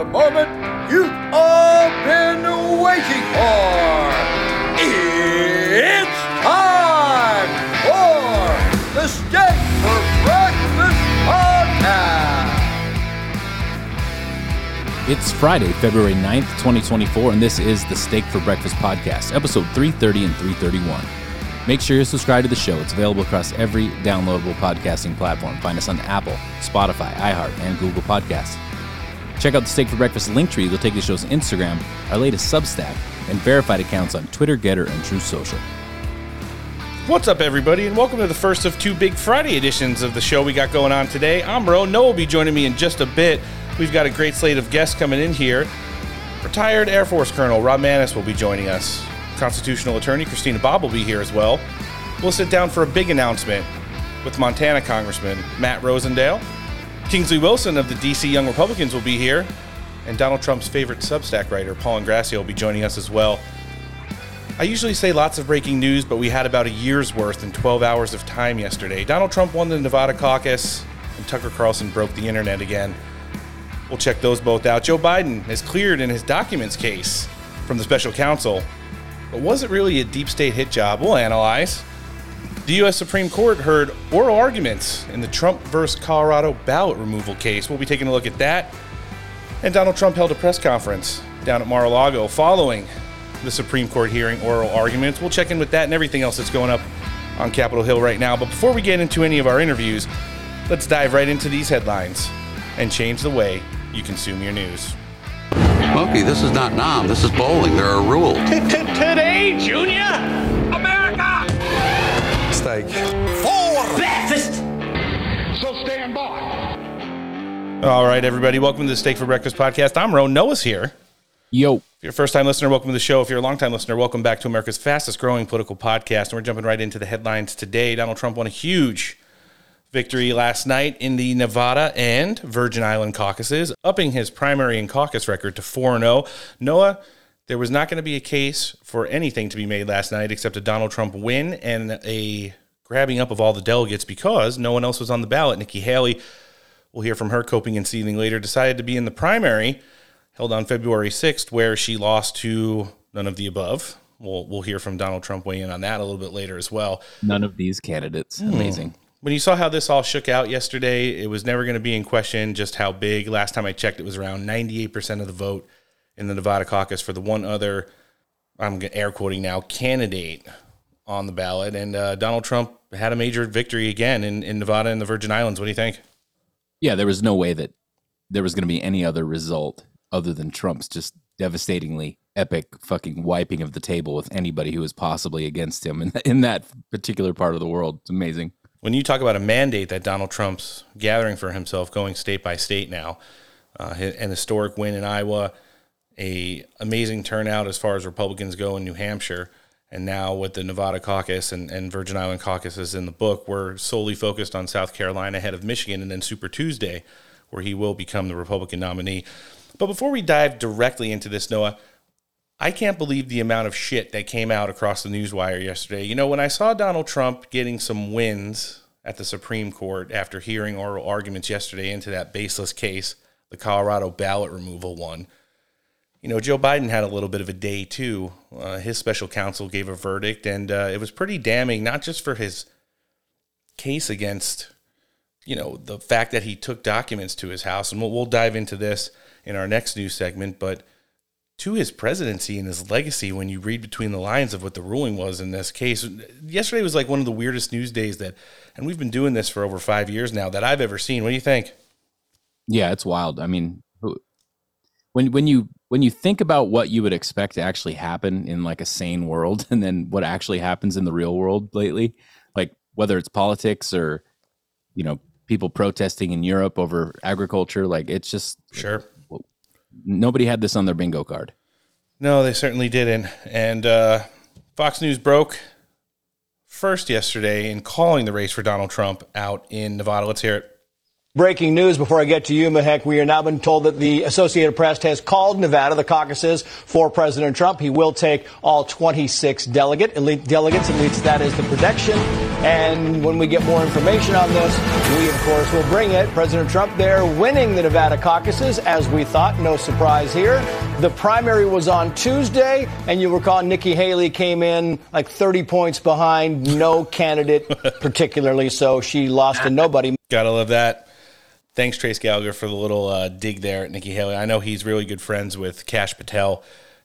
the moment you've all been waiting for. It's time for the Steak for Breakfast Podcast. It's Friday, February 9th, 2024, and this is the Steak for Breakfast podcast, episode 330 and 331. Make sure you're subscribed to the show. It's available across every downloadable podcasting platform. Find us on Apple, Spotify, iHeart, and Google Podcasts. Check out the Steak for Breakfast link tree. They'll take the show's Instagram, our latest Substack, and verified accounts on Twitter, Gettr, and Truth Social. What's up, everybody, and welcome to the first of two big Friday editions of the show we got going on today. I'm Ro. Noah will be joining me in just a bit. We've got a great slate of guests coming in here. Retired Air Force Colonel Rob Maness will be joining us. Constitutional Attorney Christina Bobb will be here as well. We'll sit down for a big announcement with Montana Congressman Matt Rosendale. Kingsley Wilson of the DC Young Republicans will be here. And Donald Trump's favorite Substack writer, Paul Ingrassia, will be joining us as well. I usually say lots of breaking news, but we had about a year's worth in 12 hours of time yesterday. Donald Trump won the Nevada caucus, and Tucker Carlson broke the internet again. We'll check those both out. Joe Biden is cleared in his documents case from the special counsel, but was it really a deep state hit job? We'll analyze. The U.S. Supreme Court heard oral arguments in the Trump versus Colorado ballot removal case. We'll be taking a look at that. And Donald Trump held a press conference down at Mar a Lago following the Supreme Court hearing oral arguments. We'll check in with that and everything else that's going up on Capitol Hill right now. But before we get into any of our interviews, let's dive right into these headlines and change the way you consume your news. Smokey, this is not Nam. This is bowling. There are rules. Today, Junior! America! Steak. For breakfast! So stand by. All right, everybody, welcome to the Steak for Breakfast podcast. I'm Ron. Noah's here. Yo, If you're a first time listener, welcome to the show. If you're a long time listener, welcome back to America's fastest growing political podcast. And we're jumping right into the headlines today. Donald Trump won a huge victory last night in the Nevada and Virgin Island caucuses, upping his primary and caucus record to 4 0. Noah, there was not going to be a case for anything to be made last night except a Donald Trump win and a grabbing up of all the delegates because no one else was on the ballot. Nikki Haley, we'll hear from her coping and seething later, decided to be in the primary held on February 6th, where she lost to none of the above. We'll, we'll hear from Donald Trump weigh in on that a little bit later as well. none of these candidates. Hmm. Amazing. When you saw how this all shook out yesterday, it was never going to be in question just how big. Last time I checked, it was around 98% of the vote in the Nevada caucus for the one other, I'm air quoting now, candidate on the ballot. And uh, Donald Trump had a major victory again in, in Nevada and the Virgin Islands. What do you think? Yeah, there was no way that there was going to be any other result other than Trump's just devastatingly epic fucking wiping of the table with anybody who was possibly against him in, in that particular part of the world. It's amazing. when you talk about a mandate that Donald Trump's gathering for himself, going state by state now, uh, an historic win in Iowa, a amazing turnout as far as Republicans go in New Hampshire, and now with the Nevada caucus and, and Virgin Island caucuses in the book, we're solely focused on South Carolina ahead of Michigan, and then Super Tuesday, where he will become the Republican nominee. But before we dive directly into this, Noah, I can't believe the amount of shit that came out across the newswire yesterday. You know, when I saw Donald Trump getting some wins at the Supreme Court after hearing oral arguments yesterday into that baseless case, the Colorado ballot removal one, you know, Joe Biden had a little bit of a day too. Uh, his special counsel gave a verdict, and uh, it was pretty damning, not just for his case against, you know, the fact that he took documents to his house, and we'll, we'll dive into this in our next news segment, but to his presidency and his legacy when you read between the lines of what the ruling was in this case. Yesterday was like one of the weirdest news days that, and we've been doing this for over five years now, that I've ever seen. What do you think? Yeah, it's wild. I mean, when when you when you think about what you would expect to actually happen in like a sane world, and then what actually happens in the real world lately, like whether it's politics or you know people protesting in Europe over agriculture, like it's just Sure. nobody had this on their bingo card. No, they certainly didn't. And uh, Fox News broke first yesterday in calling the race for Donald Trump out in Nevada. Let's hear it. Breaking news before I get to you, Mahek. We are now been told that the Associated Press has called Nevada the caucuses for President Trump. He will take all 26 delegate, elite delegates. At least that is the prediction. And when we get more information on this, we, of course, will bring it. President Trump there winning the Nevada caucuses, as we thought. No surprise here. The primary was on Tuesday, and you'll recall Nikki Haley came in like 30 points behind, no candidate particularly, so she lost to nobody. Gotta love that. Thanks, Trace Gallagher, for the little uh, dig there at Nikki Haley. I know he's really good friends with Kash Patel.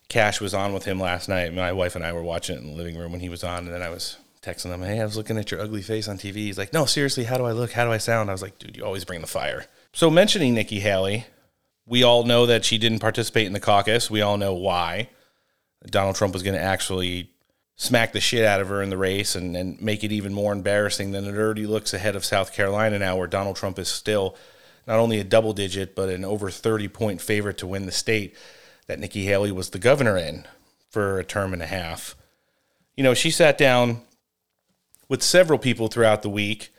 Kash was on with him last night. My wife and I were watching it in the living room when he was on, and then I was texting him, "Hey, I was looking at your ugly face on TV." He's like, "No, seriously, how do I look? How do I sound?" I was like, "Dude, you always bring the fire." So, mentioning Nikki Haley, we all know that she didn't participate in the caucus. We all know why. Donald Trump was going to actually smack the shit out of her in the race and, and make it even more embarrassing than it already looks ahead of South Carolina now, where Donald Trump is still not only a double digit, but an over 30 point favorite to win the state that Nikki Haley was the governor in for a term and a half. You know, she sat down with several people throughout the week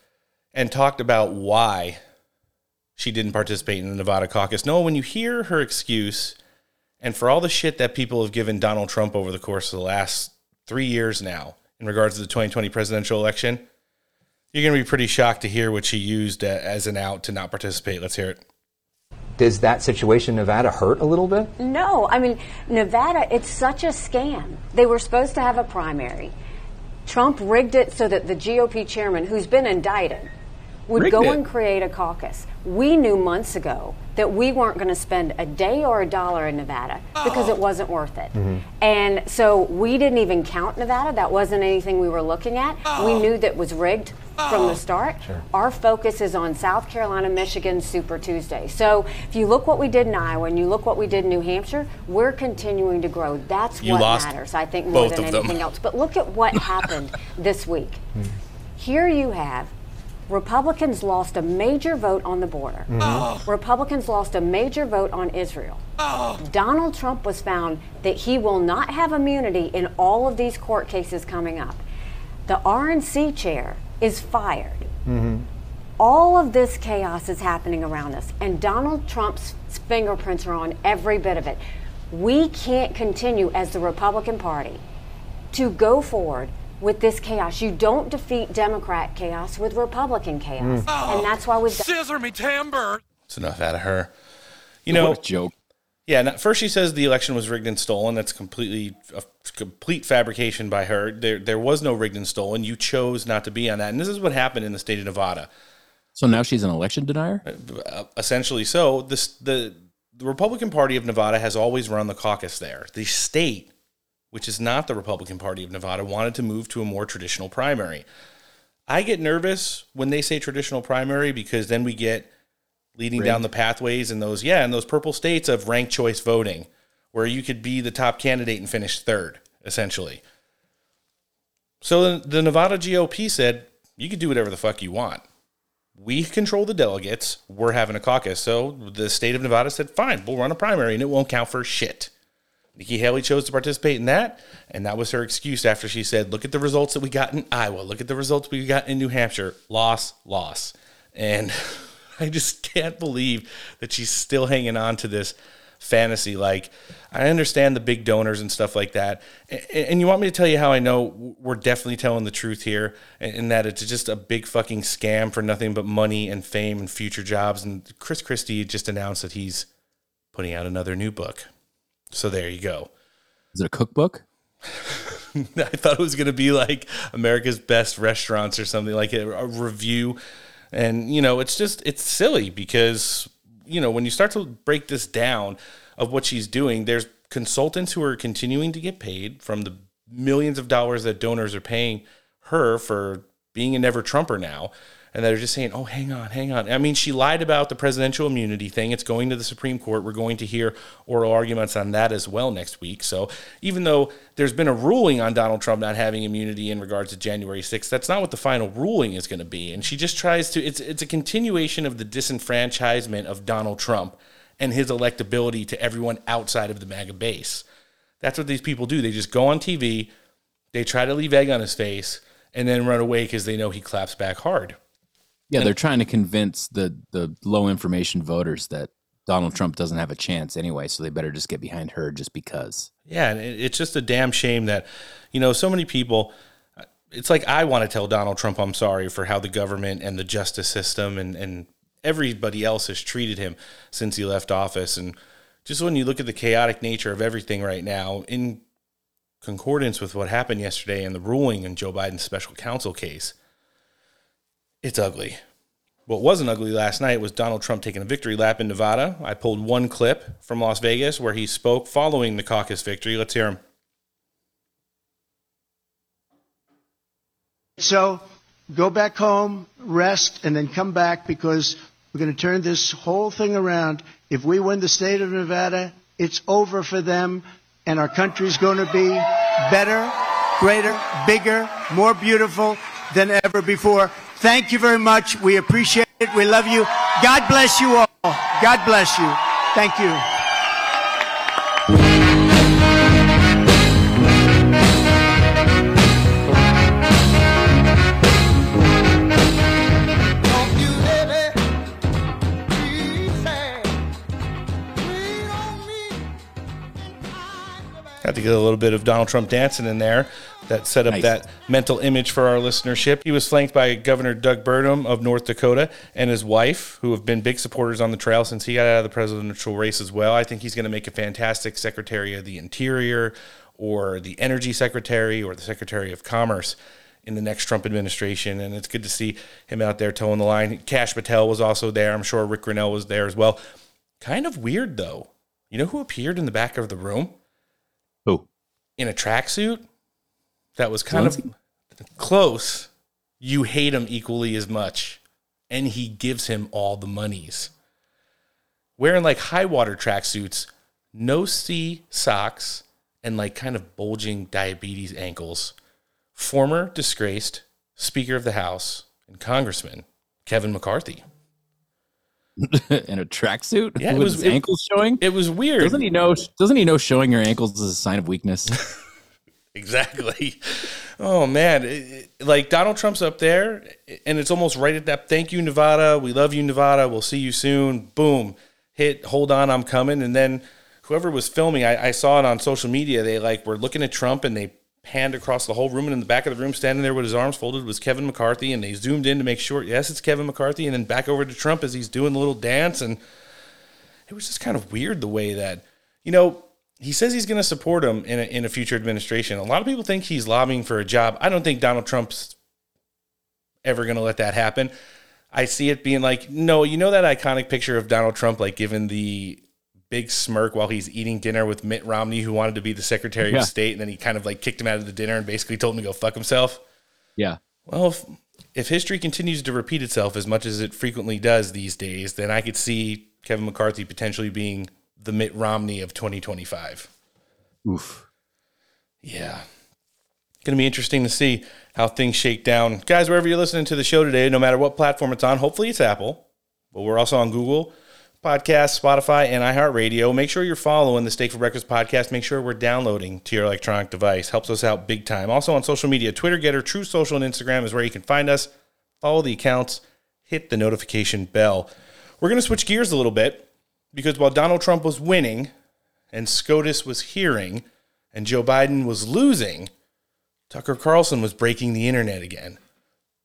and talked about why she didn't participate in the Nevada caucus. No, when you hear her excuse, and for all the shit that people have given Donald Trump over the course of the last three years now in regards to the 2020 presidential election, you're going to be pretty shocked to hear what she used uh, as an out to not participate. Let's hear it. Does that situation Nevada hurt a little bit? No. I mean, Nevada, it's such a scam. They were supposed to have a primary. Trump rigged it so that the GOP chairman, who's been indicted, would Rigged go it. and create a caucus. We knew months ago that we weren't going to spend a day or a dollar in Nevada because it oh. wasn't worth it. Mm-hmm. And so we didn't even count Nevada. That wasn't anything we were looking at. We oh. knew that was rigged from the oh. start. Our focus is on South Carolina, Michigan, Super Tuesday. So if you look what we did in Iowa and you look what we did in New Hampshire, we're continuing to grow. That's You what matters, I think, more than of them. anything else. But look at what happened this week. Hmm. Here you have Republicans lost a major vote on the border. Mm-hmm. Oh. Republicans lost a major vote on Israel. Oh. Donald Trump was found that he will not have immunity in all of these court cases coming up. The RNC chair is fired. Mm-hmm. All of this chaos is happening around us, and Donald Trump's fingerprints are on every bit of it. We can't continue as the Republican Party to go forward with this chaos. You don't defeat Democrat chaos with Republican chaos. And that's why we've got. Scissor me timber. It's enough out of her. You know, what a joke. Yeah, now, first she says the election was rigged and stolen. That's completely a complete fabrication by her. There, there was no rigged and stolen. You chose not to be on that, and this is what happened in the state of Nevada. So now she's an election denier? Uh, essentially, so this the the Republican Party of Nevada has always run the caucus there. The state, which is not the Republican Party of Nevada, wanted to move to a more traditional primary. I get nervous when they say traditional primary because then we get leading down the pathways in those yeah in those purple states of ranked choice voting where you could be the top candidate and finish third essentially. So the, the nevada gop said you could do whatever the fuck you want. We control the delegates. We're having a caucus. So the state of nevada said fine we'll run a primary and it won't count for shit Nikki Haley chose to participate in that, and that was her excuse after she said, "Look at the results that we got in Iowa. Look at the results we got in New Hampshire. Loss, loss." And I just can't believe that she's still hanging on to this fantasy. Like, I understand the big donors and stuff like that, and you want me to tell you how I know we're definitely telling the truth here, and that it's just a big fucking scam for nothing but money and fame and future jobs. And Chris Christie just announced that he's putting out another new book. So there you go. Is it a cookbook? I thought it was going to be like America's best restaurants or something like a, a review. And, you know, it's just, it's silly because, you know, when you start to break this down of what she's doing, there's consultants who are continuing to get paid from the millions of dollars that donors are paying her for being a never Trumper now. And that are just saying, oh, hang on, hang on. I mean, she lied about the presidential immunity thing. It's going to the Supreme Court. We're going to hear oral arguments on that as well next week. So even though there's been a ruling on Donald Trump not having immunity in regards to January 6th, that's not what the final ruling is going to be. And she just tries to, it's, it's a continuation of the disenfranchisement of Donald Trump and his electability to everyone outside of the MAGA base. That's what these people do. They just go on TV, they try to leave egg on his face, and then run away because they know he claps back hard. Yeah, they're trying to convince the the low information voters that Donald Trump doesn't have a chance anyway, so they better just get behind her just because. Yeah, and it's just a damn shame that, you know, so many people. it's like I want to tell Donald Trump I'm sorry for how the government and the justice system and, and everybody else has treated him since he left office. And just when you look at the chaotic nature of everything right now, in concordance with what happened yesterday and the ruling in Joe Biden's special counsel case, it's ugly. What wasn't ugly last night was Donald Trump taking a victory lap in Nevada. I pulled one clip from Las Vegas where he spoke following the caucus victory. Let's hear him. So go back home, rest, and then come back because we're going to turn this whole thing around. If we win the state of Nevada, it's over for them, and our country's going to be better, greater, bigger, more beautiful than ever before. Thank you very much. We appreciate it. We love you. God bless you all. God bless you. Thank you. Had to get a little bit of Donald Trump dancing in there that set up Nice. that mental image for our listenership. He was flanked by Governor Doug Burgum of North Dakota and his wife, who have been big supporters on the trail since he got out of the presidential race as well. I think he's going to make a fantastic Secretary of the Interior or the Energy Secretary or the Secretary of Commerce in the next Trump administration. And it's good to see him out there towing the line. Kash Patel was also there. I'm sure Ric Grenell was there as well. Kind of weird, though. You know who appeared in the back of the room? Who? in a tracksuit that was kind Zelensky? of close. You hate him equally as much, and he gives him all the monies. Wearing like high water tracksuits, no C socks, and like kind of bulging diabetes ankles. Former disgraced Speaker of the House and Congressman Kevin McCarthy. in a tracksuit Yeah, it with was- his it- ankles showing. It was weird. Doesn't he know? Doesn't he know showing your ankles is a sign of weakness? Exactly. Oh man, like Donald Trump's up there, and it's almost right at that. Thank you, Nevada. We love you, Nevada. We'll see you soon. Boom, hit. Hold on, I'm coming. And then whoever was filming, I, I saw it on social media. They like were looking at Trump, and they panned across the whole room, and in the back of the room, standing there with his arms folded, was Kevin McCarthy, and they zoomed in to make sure, yes, it's Kevin McCarthy, and then back over to Trump as he's doing the little dance, and it was just kind of weird the way that you know he says he's going to support him in a, in a future administration. A lot of people think he's lobbying for a job. I don't think Donald Trump's ever going to let that happen. I see it being like, no, you know that iconic picture of Donald Trump like giving the big smirk while he's eating dinner with Mitt Romney, who wanted to be the Secretary Yeah. of State, and then he kind of like kicked him out of the dinner and basically told him to go fuck himself. yeah. Well, if, if history continues to repeat itself as much as it frequently does these days, then I could see Kevin McCarthy potentially being the Mitt Romney of 2025. Oof. Yeah. Going to be interesting to see how things shake down. Guys, wherever you're listening to the show today, no matter what platform it's on, hopefully it's Apple, but we're also on Google Podcasts, Spotify, and iHeartRadio. Make sure you're following the Steak for Breakfast podcast. Make sure we're downloading to your electronic device. Helps us out big time. Also on social media, Twitter, Gettr, Truth Social, and Instagram is where you can find us. Follow the accounts, hit the notification bell. We're going to switch gears a little bit because while Donald Trump was winning and SCOTUS was hearing and Joe Biden was losing, Tucker Carlson was breaking the internet again.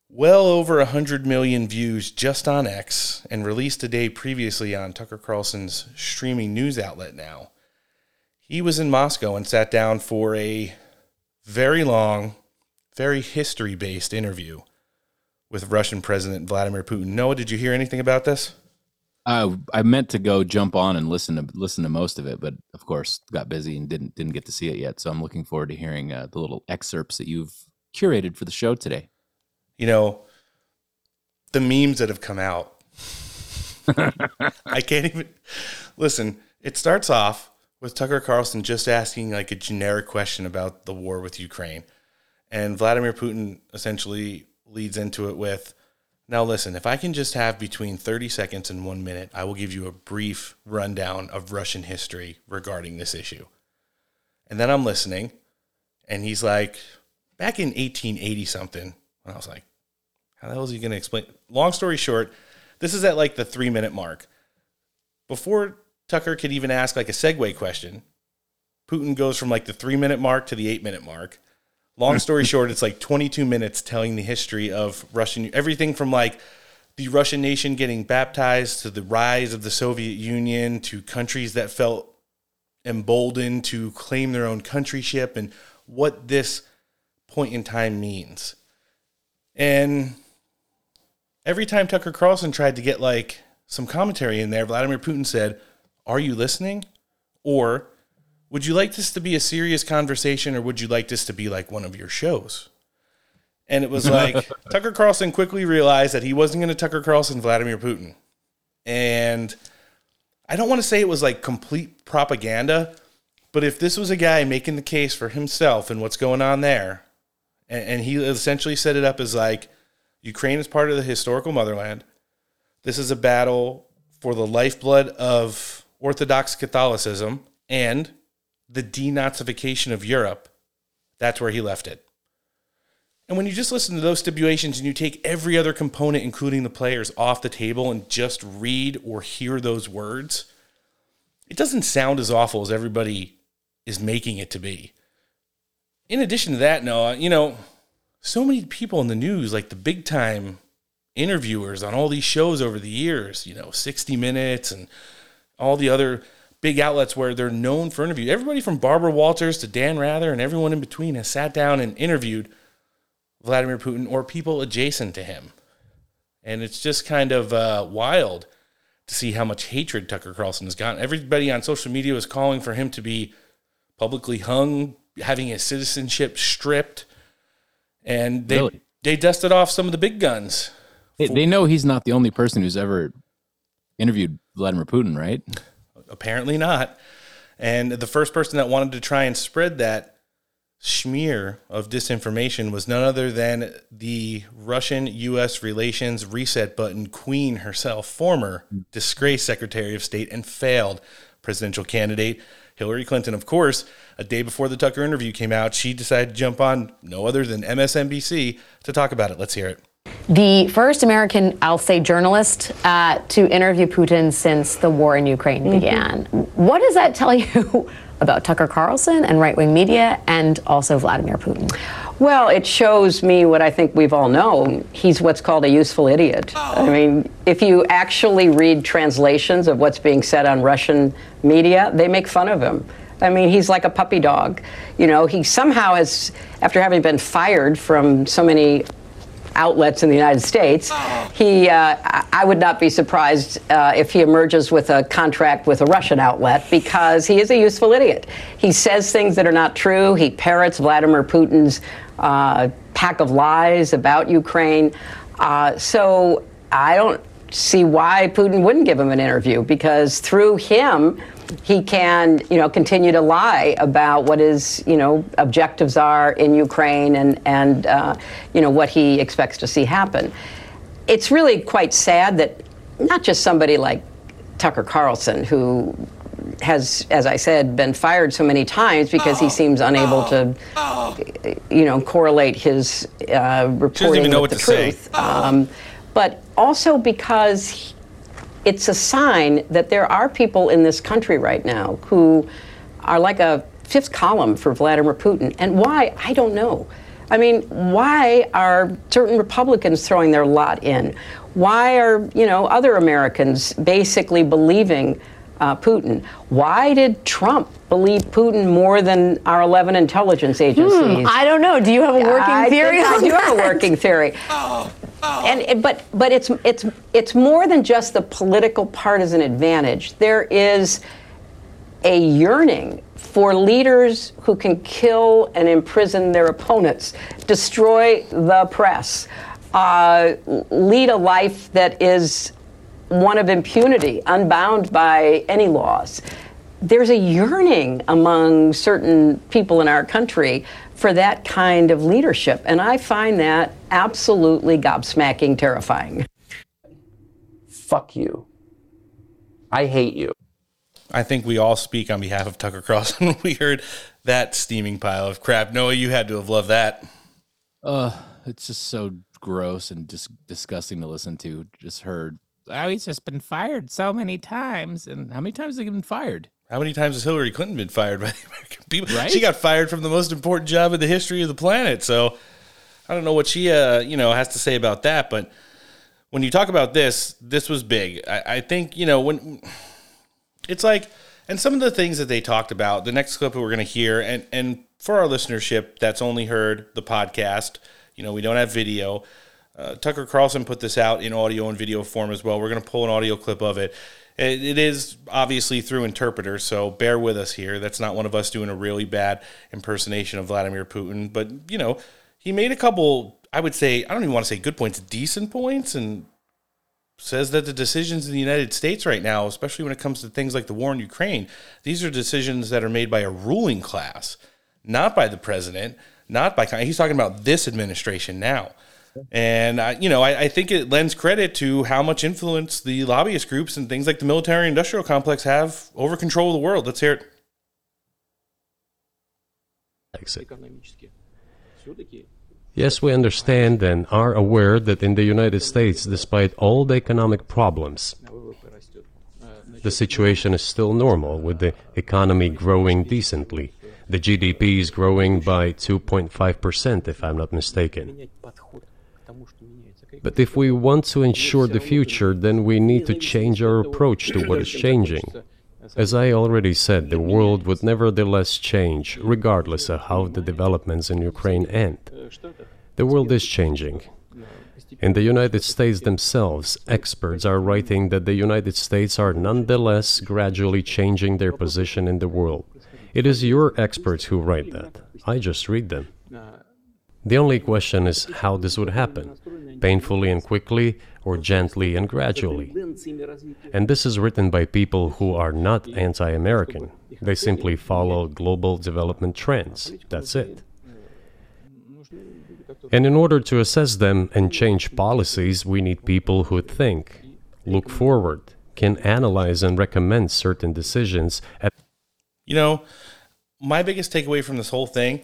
Well over 100 million views just on X and released a day previously on Tucker Carlson's streaming news outlet now. He was in Moscow and sat down for a very long, very history based interview with Russian President Vladimir Putin. Noah, did you hear anything about this? Uh, I meant to go jump on and listen to listen to most of it, but of course got busy and didn't didn't get to see it yet. So I'm looking forward to hearing uh, the little excerpts that you've curated for the show today. you know, the memes that have come out. I can't even listen. It starts off with Tucker Carlson just asking like a generic question about the war with Ukraine. And Vladimir Putin essentially leads into it with Now, listen, if I can just have between 30 seconds and one minute, I will give you a brief rundown of Russian history regarding this issue. And then I'm listening, and he's like, back in 1880 something. And I was like, how the hell is he going to explain? Long story short, this is at like the three minute mark. Before Tucker could even ask like a segue question, Putin goes from like the three minute mark to the eight minute mark, Long story short, it's like 22 minutes telling the history of Russian everything from like the Russian nation getting baptized to the rise of the Soviet Union to countries that felt emboldened to claim their own countryship and what this point in time means. And every time Tucker Carlson tried to get like some commentary in there, Vladimir Putin said, Are you listening? Or would you like this to be a serious conversation or would you like this to be like one of your shows? And it was like Tucker Carlson quickly realized that he wasn't going to Tucker Carlson Vladimir Putin. And I don't want to say it was like complete propaganda, but if this was a guy making the case for himself and what's going on there, and, and he essentially set it up as like Ukraine is part of the historical motherland. This is a battle for the lifeblood of Orthodox Catholicism and the denazification of Europe. That's where he left it. And when you just listen to those stipulations and you take every other component, including the players, off the table and just read or hear those words, it doesn't sound as awful as everybody is making it to be. In addition to that, Noah, you know, so many people in the news, like the big time interviewers on all these shows over the years, you know, 60 Minutes and all the other big outlets where they're known for interview. Everybody from Barbara Walters to Dan Rather and everyone in between has sat down and interviewed Vladimir Putin or people adjacent to him. And it's just kind of uh, wild to see how much hatred Tucker Carlson has gotten. Everybody on social media was calling for him to be publicly hung, having his citizenship stripped. And they, Really? they dusted off some of the big guns. They, they know he's not the only person who's ever interviewed Vladimir Putin, right? Apparently not. And the first person that wanted to try and spread that smear of disinformation was none other than the Russian US relations reset button queen herself, former disgraced Secretary of State and failed presidential candidate Hillary Clinton. Of course, a day before the Tucker interview came out, she decided to jump on no other than MSNBC to talk about it. Let's hear it. The first American, I'll say, journalist uh, to interview Putin since the war in Ukraine began. What does that tell you about Tucker Carlson and right wing media and also Vladimir Putin? Well, it shows me what I think we've all known. He's what's called a useful idiot. I mean, if you actually read translations of what's being said on Russian media, they make fun of him. I mean, he's like a puppy dog. You know, he somehow has, after having been fired from so many outlets in the United States, he, uh, I- I would not be surprised uh, if he emerges with a contract with a Russian outlet because he is a useful idiot. He says things that are not true. He parrots Vladimir Putin's uh, pack of lies about Ukraine. Uh, so I don't see why Putin wouldn't give him an interview because through him, he can, you know, continue to lie about what his, you know, objectives are in Ukraine and and uh, you know what he expects to see happen. It's really quite sad that not just somebody like Tucker Carlson, who has, as I said, been fired so many times because he seems unable to, you know, correlate his uh, reporting know with what the to say. truth. Um, but also because he- it's a sign that there are people in this country right now who are like a fifth column for Vladimir Putin. And why? I don't know. I mean, why are certain Republicans throwing their lot in? Why are, you know, other Americans basically believing uh, Putin? Why did Trump believe Putin more than our 11 intelligence agencies? Hmm, I don't know. Do you have a working I theory I on do have a working theory. And but but it's it's it's more than just the political partisan advantage. There is a yearning for leaders who can kill and imprison their opponents, destroy the press, uh, lead a life that is one of impunity, unbound by any laws. There's a yearning among certain people in our country for that kind of leadership, and I find that absolutely gobsmacking terrifying. Fuck you. I hate you. I think we all speak on behalf of Tucker Carlson when we heard that steaming pile of crap. Noah, you had to have loved that. Uh, it's just so gross and just disgusting to listen to. Just heard, oh, he's just been fired so many times. And how many times has he been fired? How many times has Hillary Clinton been fired by the American people? Right? She got fired from the most important job in the history of the planet. So I don't know what she, uh, you know, has to say about that. But when you talk about this, this was big. I, I think you know when it's like, and some of the things that they talked about. The next clip we're going to hear, and and for our listenership that's only heard the podcast, you know, we don't have video. Uh, Tucker Carlson put this out in audio and video form as well. We're going to pull an audio clip of it. It, it is obviously through interpreter, so bear with us here. That's not one of us doing a really bad impersonation of Vladimir Putin, but you know, he made a couple. I would say I don't even want to say good points, decent points, and says that the decisions in the United States right now, especially when it comes to things like the war in Ukraine, these are decisions that are made by a ruling class, not by the president, not by. He's talking about this administration now. And I, you know, I, I think it lends credit to how much influence the lobbyist groups and things like the military-industrial complex have over control of the world. Let's hear it. Yes, we understand and are aware that in the United States, despite all the economic problems, the situation is still normal with the economy growing decently. The GDP is growing by 2.5%, if I'm not mistaken. But if we want to ensure the future, then we need to change our approach to what is changing. As I already said, the world would nevertheless change, regardless of how the developments in Ukraine end. The world is changing. In the United States themselves, experts are writing that the United States are nonetheless gradually changing their position in the world. It is your experts who write that. I just read them. The only question is how this would happen painfully and quickly, or gently and gradually. And this is written by people who are not anti American. They simply follow global development trends. That's it. And in order to assess them and change policies, we need people who think, look forward, can analyze and recommend certain decisions. You know, my biggest takeaway from this whole thing,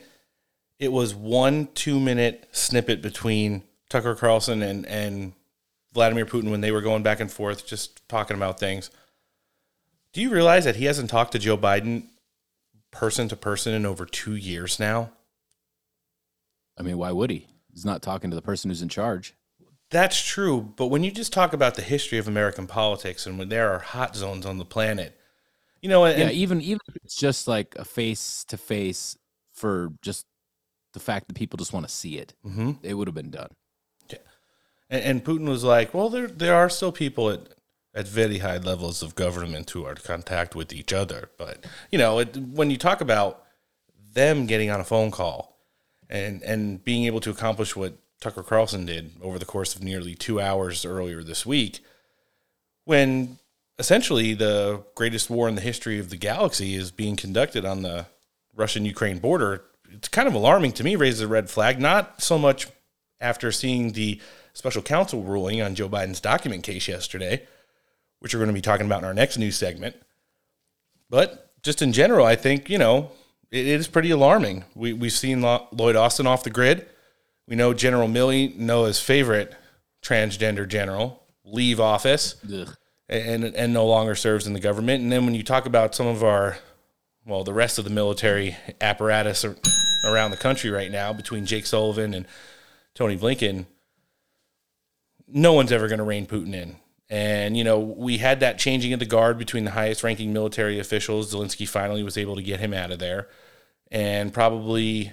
it was one two minute snippet between Tucker Carlson and, and Vladimir Putin when they were going back and forth, just talking about things. Do you realize that he hasn't talked to Joe Biden person to person in over two years now? I mean, why would he? He's not talking to the person who's in charge. That's true, but when you just talk about the history of American politics and when there are hot zones on the planet, you know, and, yeah, even even if it's just like a face to face for just the fact that people just want to see it, mm-hmm. it would have been done. Yeah, and, and Putin was like, "Well, there there are still people at at very high levels of government who are in contact with each other, but you know, it, when you talk about them getting on a phone call and and being able to accomplish what Tucker Carlson did over the course of nearly two hours earlier this week, when essentially the greatest war in the history of the galaxy is being conducted on the Russian Ukraine border, it's kind of alarming to me, raises a red flag, not so much after seeing the special counsel ruling on Joe Biden's document case yesterday, which we're going to be talking about in our next news segment, but just in general, I think, you know, it is pretty alarming. We, we've seen Lloyd Austin off the grid. We know General Milley, Noah's favorite transgender general, leave office and and no longer serves in the government. And then when you talk about some of our, well, the rest of the military apparatus around the country right now, between Jake Sullivan and Tony Blinken, no one's ever going to rein Putin in. And, you know, we had that changing of the guard between the highest ranking military officials. Zelensky finally was able to get him out of there and probably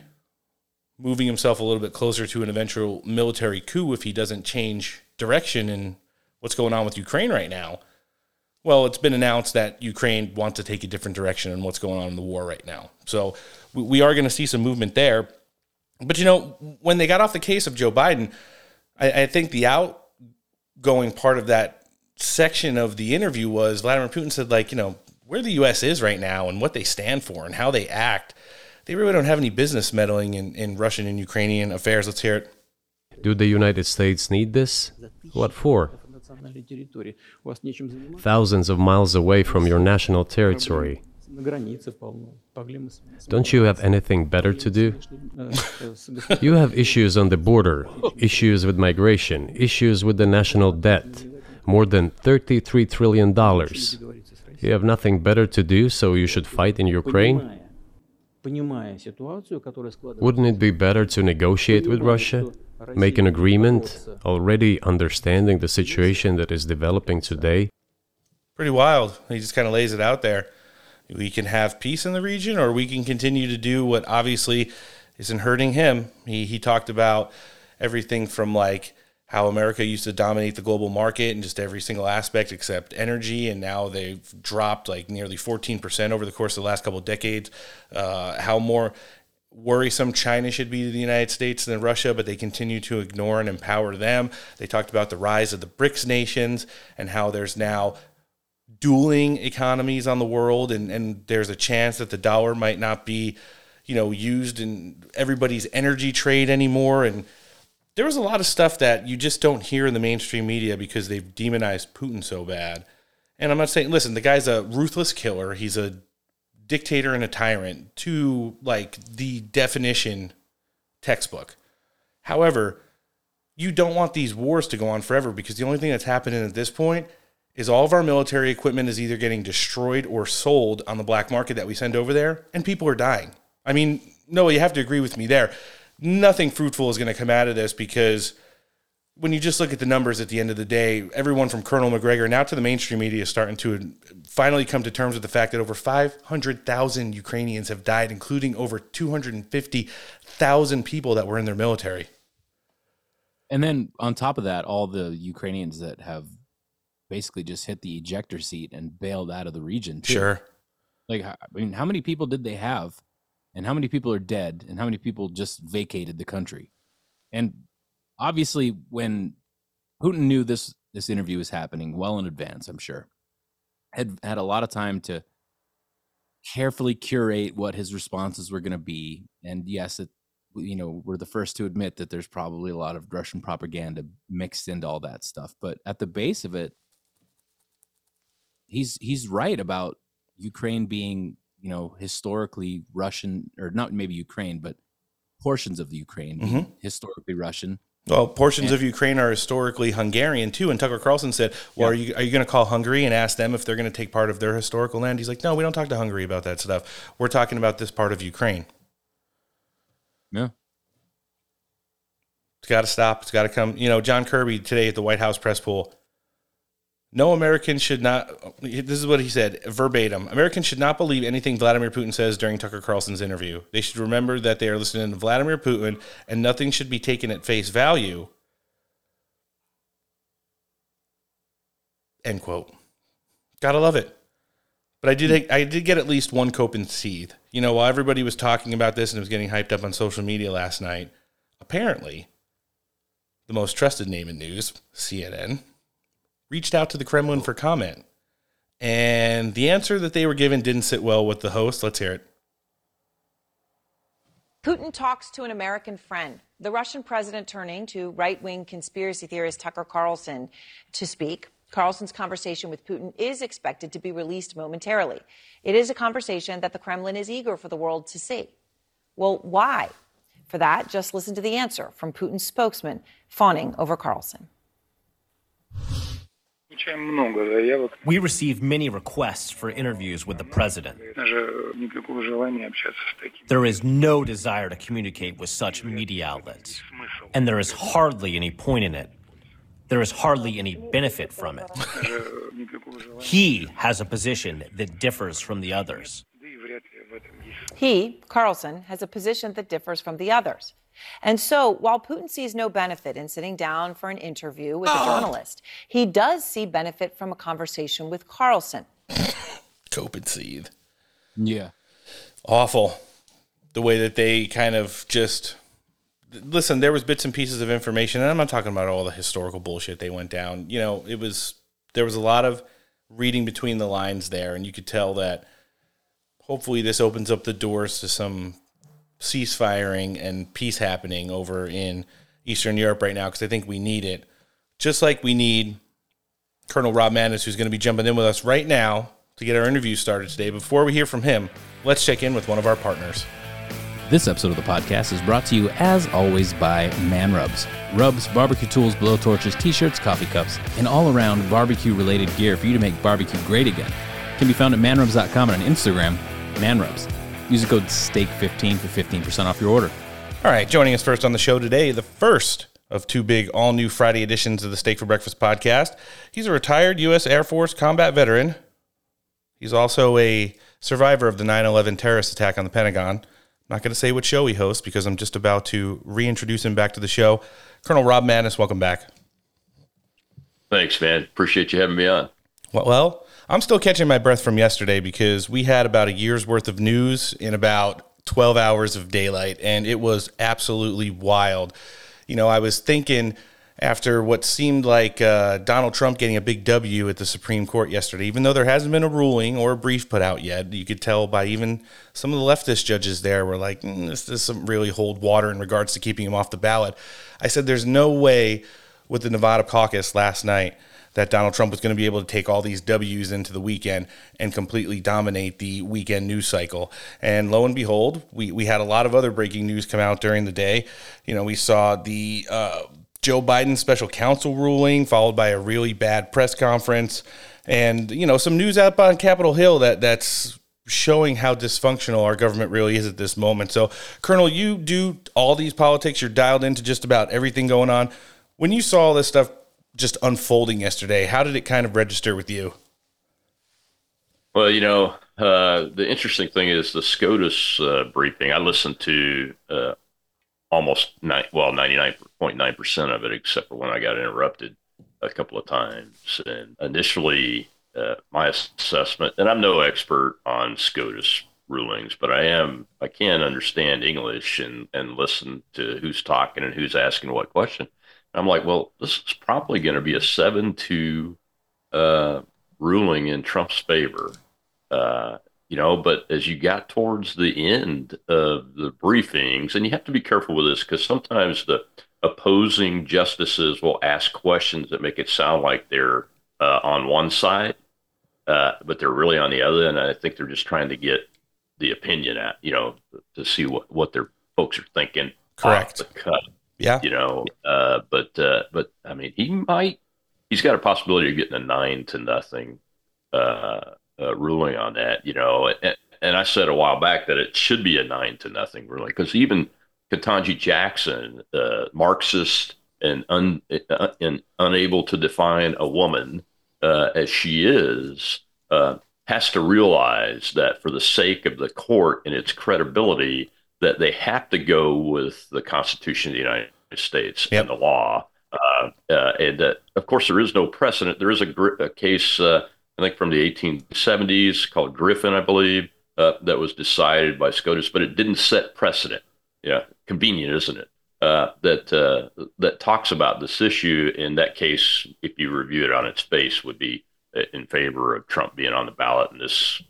moving himself a little bit closer to an eventual military coup if he doesn't change direction in what's going on with Ukraine right now. Well, it's been announced that Ukraine wants to take a different direction in what's going on in the war right now. So we, are going to see some movement there. But, you know, when they got off the case of Joe Biden, I, I think the outgoing part of that section of the interview was Vladimir Putin said, like, you know, where the U.S. is right now and what they stand for and how they act, they really don't have any business meddling in, in Russian and Ukrainian affairs. Let's hear it. Do the United States need this? What for? Thousands of miles away from your national territory. Don't you have anything better to do? you have issues on the border, issues with migration, issues with the national debt, more than $33 trillion. You have nothing better to do, so you should fight in Ukraine? Wouldn't it be better to negotiate with Russia? Make an agreement, already understanding the situation that is developing today? Pretty wild. He just kind of lays it out there. We can have peace in the region, or we can continue to do what obviously isn't hurting him. He, he talked about everything from like how America used to dominate the global market in just every single aspect except energy, and now they've dropped like nearly 14% over the course of the last couple of decades. Uh, how more worrisome China should be to the United States than Russia, but they continue to ignore and empower them. They talked about the rise of the BRICS nations and how there's now dueling economies on the world, and, and there's a chance that the dollar might not be, you know, used in everybody's energy trade anymore. And there was a lot of stuff that you just don't hear in the mainstream media because they've demonized Putin so bad. And I'm not saying, listen, the guy's a ruthless killer. He's a dictator and a tyrant to like the definition textbook. However, you don't want these wars to go on forever because the only thing that's happening at this point is all of our military equipment is either getting destroyed or sold on the black market that we send over there, and people are dying. I mean, no, you have to agree with me there. Nothing fruitful is going to come out of this because when you just look at the numbers at the end of the day, everyone from Colonel Macgregor now to the mainstream media is starting to finally come to terms with the fact that over 500,000 Ukrainians have died, including over 250,000 people that were in their military. And then on top of that, all the Ukrainians that have basically just hit the ejector seat and bailed out of the region. Too. Sure. Like, I mean, how many people did they have? And how many people are dead? And how many people just vacated the country? And obviously, when Putin knew this this interview was happening well in advance, I'm sure, had had a lot of time to carefully curate what his responses were going to be. And yes, it, you know, we're the first to admit that there's probably a lot of Russian propaganda mixed into all that stuff. But at the base of it, he's he's right about Ukraine being, you know, historically Russian or not maybe Ukraine, but portions of the Ukraine Mhm. historically Russian. Well, portions of Ukraine are historically Hungarian too. And Tucker Carlson said, "Well, are you are you going to call Hungary and ask them if they're going to take part of their historical land?" He's like, "No, we don't talk to Hungary about that stuff. We're talking about this part of Ukraine. Yeah. It's got to stop. It's got to come. You know, John Kirby today at the White House press pool. No American should not. This is what he said verbatim. Americans should not believe anything Vladimir Putin says during Tucker Carlson's interview. They should remember that they are listening to Vladimir Putin, and nothing should be taken at face value. End quote. Gotta love it. But I did I did get at least one cope and seethe. You know, while everybody was talking about this and it was getting hyped up on social media last night, apparently the most trusted name in news, CNN, reached out to the Kremlin for comment. And the answer that they were given didn't sit well with the host. Let's hear it. Putin talks to an American friend. The Russian president turning to right wing conspiracy theorist Tucker Carlson to speak. Carlson's conversation with Putin is expected to be released momentarily. It is a conversation that the Kremlin is eager for the world to see. Well, why? For that, just listen to the answer from Putin's spokesman fawning over Carlson. We receive many requests for interviews with the president. There is no desire to communicate with such media outlets, and there is hardly any point in it. There is hardly any benefit from it. He has a position that differs from the others. He, Carlson, has a position that differs from the others. And so, while Putin sees no benefit in sitting down for an interview with a oh. journalist, he does see benefit from a conversation with Carlson. Cope and seethe. Yeah. Awful. The way that they kind of just listen, there was bits and pieces of information, and I'm not talking about all the historical bullshit they went down. You know, it was there was a lot of reading between the lines there, and you could tell that hopefully this opens up the doors to some ceasefiring and peace happening over in Eastern Europe right now because I think we need it. Just like we need Colonel Rob Maness, who's going to be jumping in with us right now to get our interview started today. Before we hear from him, let's check in with one of our partners. This episode of the podcast is brought to you, as always, by Man Rubs. Rubs, barbecue tools, blowtorches, t shirts, coffee cups, and all around barbecue related gear for you to make barbecue great again. can be found at manrubs.com and on Instagram, manrubs. Use the code STAKE15 for 15% off your order. All right, joining us first on the show today, the first of two big all new Friday editions of the Steak for Breakfast podcast. He's a retired U.S. Air Force combat veteran. He's also a survivor of the 9 11 terrorist attack on the Pentagon. I'm not going to say what show he hosts because I'm just about to reintroduce him back to the show. Colonel Rob Maness, welcome back. Thanks, man. Appreciate you having me on. Well, well, I'm still catching my breath from yesterday because we had about a year's worth of news in about 12 hours of daylight, and it was absolutely wild. You know, I was thinking after what seemed like uh, Donald Trump getting a big W at the Supreme Court yesterday, even though there hasn't been a ruling or a brief put out yet, you could tell by even some of the leftist judges there were like, mm, this doesn't really hold water in regards to keeping him off the ballot. I said, there's no way with the Nevada caucus last night that Donald Trump was going to be able to take all these W's into the weekend and completely dominate the weekend news cycle. And lo and behold, we, we had a lot of other breaking news come out during the day. You know, we saw the uh, Joe Biden special counsel ruling, followed by a really bad press conference, and you know some news out on Capitol Hill that that's showing how dysfunctional our government really is at this moment. So, Colonel, you do all these politics. You're dialed into just about everything going on. When you saw all this stuff just unfolding yesterday, how did it kind of register with you? Well, you know, uh, the interesting thing is the SCOTUS uh, briefing. I listened to uh, almost well, ninety nine point nine percent of it, except for when I got interrupted a couple of times. And initially, uh, my assessment, and I'm no expert on SCOTUS rulings, but I am, I can understand English and and listen to who's talking and who's asking what question. I'm like, well, this is probably going to be a seven two uh, ruling in Trump's favor. Uh, you know, but as you got towards the end of the briefings, and you have to be careful with this because sometimes the opposing justices will ask questions that make it sound like they're uh, on one side, uh, but they're really on the other. And I think they're just trying to get the opinion at, you know, to see what, what their folks are thinking. Correct. the cut. Yeah. You know, uh, but, uh, but I mean, he might, he's got a possibility of getting a nine to nothing uh, uh, ruling on that, you know. And, and, I said a while back that it should be a nine to nothing ruling because even Ketanji Jackson, uh, Marxist and, un, uh, and unable to define a woman as she is, has to realize that for the sake of the court and its credibility, that they have to go with the Constitution of the United States yep. and the law. Uh, uh, and uh, of course, there is no precedent. There is a, gr- a case, uh, I think, from the 1870s called Griffin, I believe, uh, that was decided by SCOTUS, but it didn't set precedent. Yeah, convenient, isn't it? Uh, that that talks about this issue. In that case, if you review it on its face, would be in favor of Trump being on the ballot in this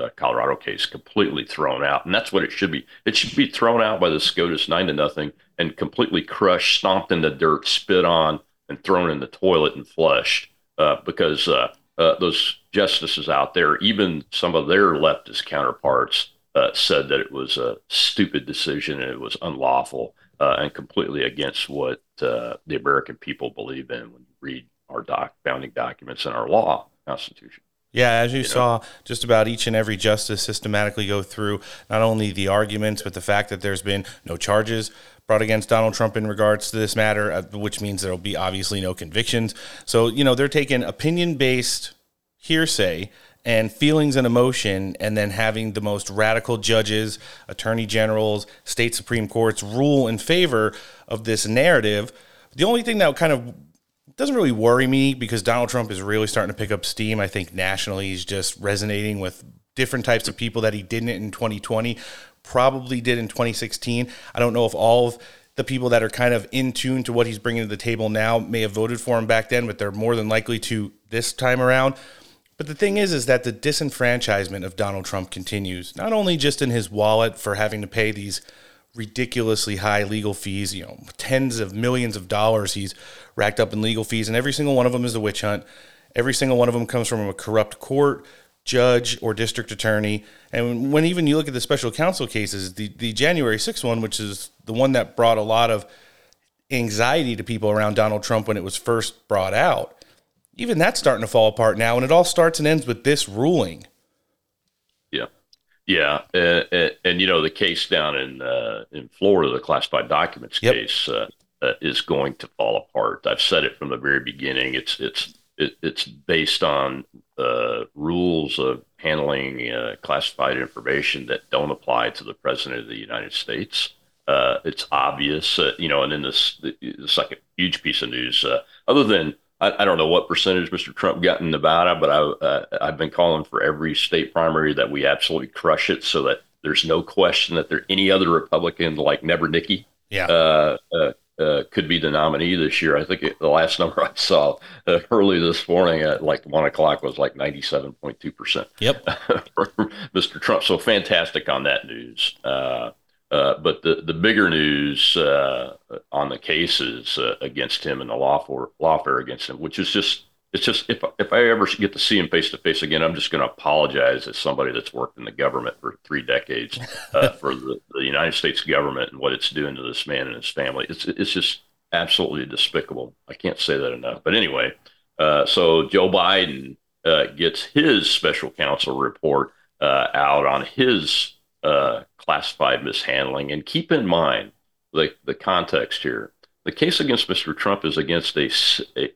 uh, Colorado case completely thrown out, and that's what it should be. It should be thrown out by the SCOTUS nine to nothing and completely crushed, stomped in the dirt, spit on, and thrown in the toilet and flushed. Uh, because uh, uh those justices out there, even some of their leftist counterparts, uh, said that it was a stupid decision and it was unlawful uh, and completely against what the American people believe in when you read our doc, founding documents and our law constitution. Yeah, as you, you saw, know? just about each and every justice systematically go through not only the arguments, but the fact that there's been no charges brought against Donald Trump in regards to this matter, uh, which means there'll be obviously no convictions. So, you know, they're taking opinion based hearsay and feelings and emotion, and then having the most radical judges, attorney generals, state Supreme Courts rule in favor of this narrative. The only thing that kind of doesn't really worry me because Donald Trump is really starting to pick up steam. I think nationally he's just resonating with different types of people that he didn't in 2020, probably did in 2016. I don't know if all of the people that are kind of in tune to what he's bringing to the table now may have voted for him back then, but they're more than likely to this time around. But the thing is, is that the disenfranchisement of Donald Trump continues, not only just in his wallet for having to pay these ridiculously high legal fees, you know, tens of millions of dollars he's racked up in legal fees, and every single one of them is a witch hunt. Every single one of them comes from a corrupt court, judge, or district attorney. And when even you look at the special counsel cases, the, the January 6th one, which is the one that brought a lot of anxiety to people around Donald Trump when it was first brought out, even that's starting to fall apart now. And it all starts and ends with this ruling. Yeah, and, and, and, you know the case down in uh, in Florida, the classified documents Yep. case, uh, uh, is going to fall apart. I've said it from the very beginning. It's it's it, it's based on uh, rules of handling uh, classified information that don't apply to the president of the United States. Uh, it's obvious, uh, you know. And then this the, the second huge piece of news, uh, other than I, I don't know what percentage Mr. Trump got in Nevada, but I, uh, I've been calling for every state primary that we absolutely crush it, so that there's no question that there any other Republican like Never Nikki Yeah. uh, uh, uh, could be the nominee this year. I think it, the last number I saw uh, early this morning at like one o'clock was like 97.2 percent. Yep. for Mr. Trump. So fantastic on that news. Uh, uh, but the, the bigger news uh, on the cases uh, against him and the lawfare, lawfare against him, which is just it's just if if I ever get to see him face to face again, I'm just going to apologize as somebody that's worked in the government for three decades uh, for the, the United States government and what it's doing to this man and his family. It's it's just absolutely despicable. I can't say that enough. But anyway, uh, so Joe Biden uh, gets his special counsel report uh, out on his uh, classified mishandling, and keep in mind the the context here. The case against Mr. Trump is against a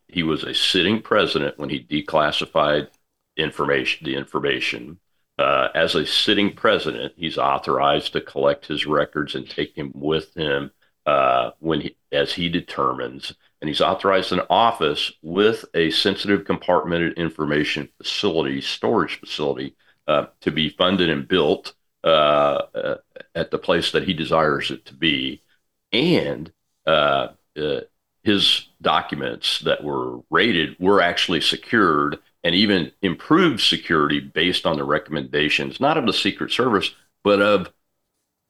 he was a sitting president when he declassified information the information. Uh, as a sitting president, he's authorized to collect his records and take him with him uh, when he, as he determines, and he's authorized an office with a sensitive compartmented information facility, storage facility, uh, to be funded and built uh, at the place that he desires it to be, and uh, uh, his documents that were rated were actually secured and even improved security based on the recommendations, not of the Secret Service, but of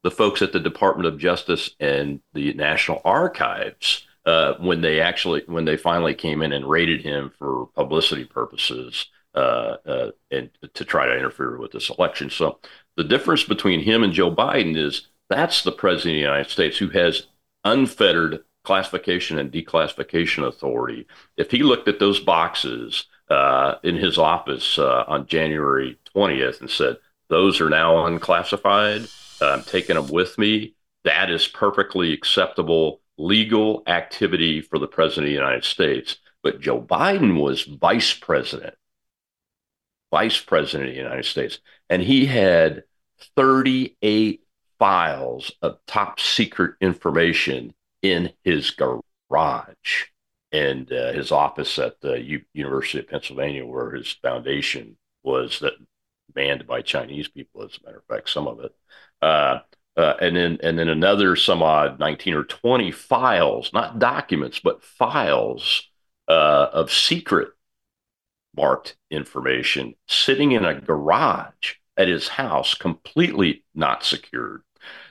the folks at the Department of Justice and the National Archives uh, when they actually when they finally came in and rated him for publicity purposes uh, uh, and to try to interfere with this election. So the difference between him and Joe Biden is that's the president of the United States who has unfettered classification and declassification authority. If he looked at those boxes uh, in his office uh, on January 20th and said, those are now unclassified, I'm taking them with me, that is perfectly acceptable legal activity for the president of the United States. But Joe Biden was vice president, vice president of the United States, and he had 38 files of top secret information in his garage and uh, his office at the U- University of Pennsylvania, where his foundation was that manned by Chinese people, as a matter of fact, some of it. Uh, uh, and then and then another some odd 19 or 20 files, not documents, but files uh, of secret marked information sitting in a garage at his house, completely not secured.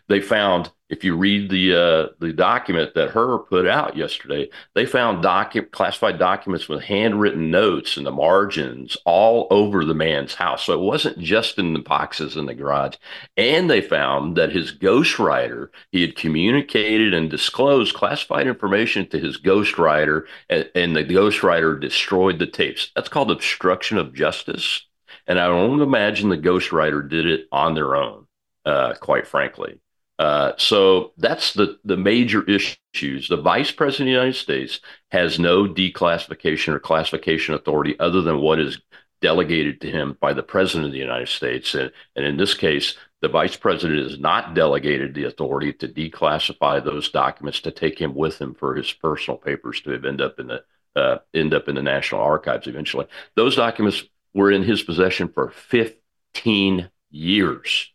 They found, if you read the uh, the document that Hur put out yesterday, they found docu- classified documents with handwritten notes in the margins all over the man's house. So it wasn't just in the boxes in the garage. And they found that his ghostwriter, he had communicated and disclosed classified information to his ghostwriter, and, and the ghostwriter destroyed the tapes. That's called obstruction of justice. And I don't imagine the ghostwriter did it on their own, uh, quite frankly. Uh, so that's the, the major issues. The vice president of the United States has no declassification or classification authority other than what is delegated to him by the president of the United States. And, and in this case, the vice president is not delegated the authority to declassify those documents to take him with him for his personal papers to end up in the uh, end up in the National Archives eventually. Those documents were in his possession for 15 years.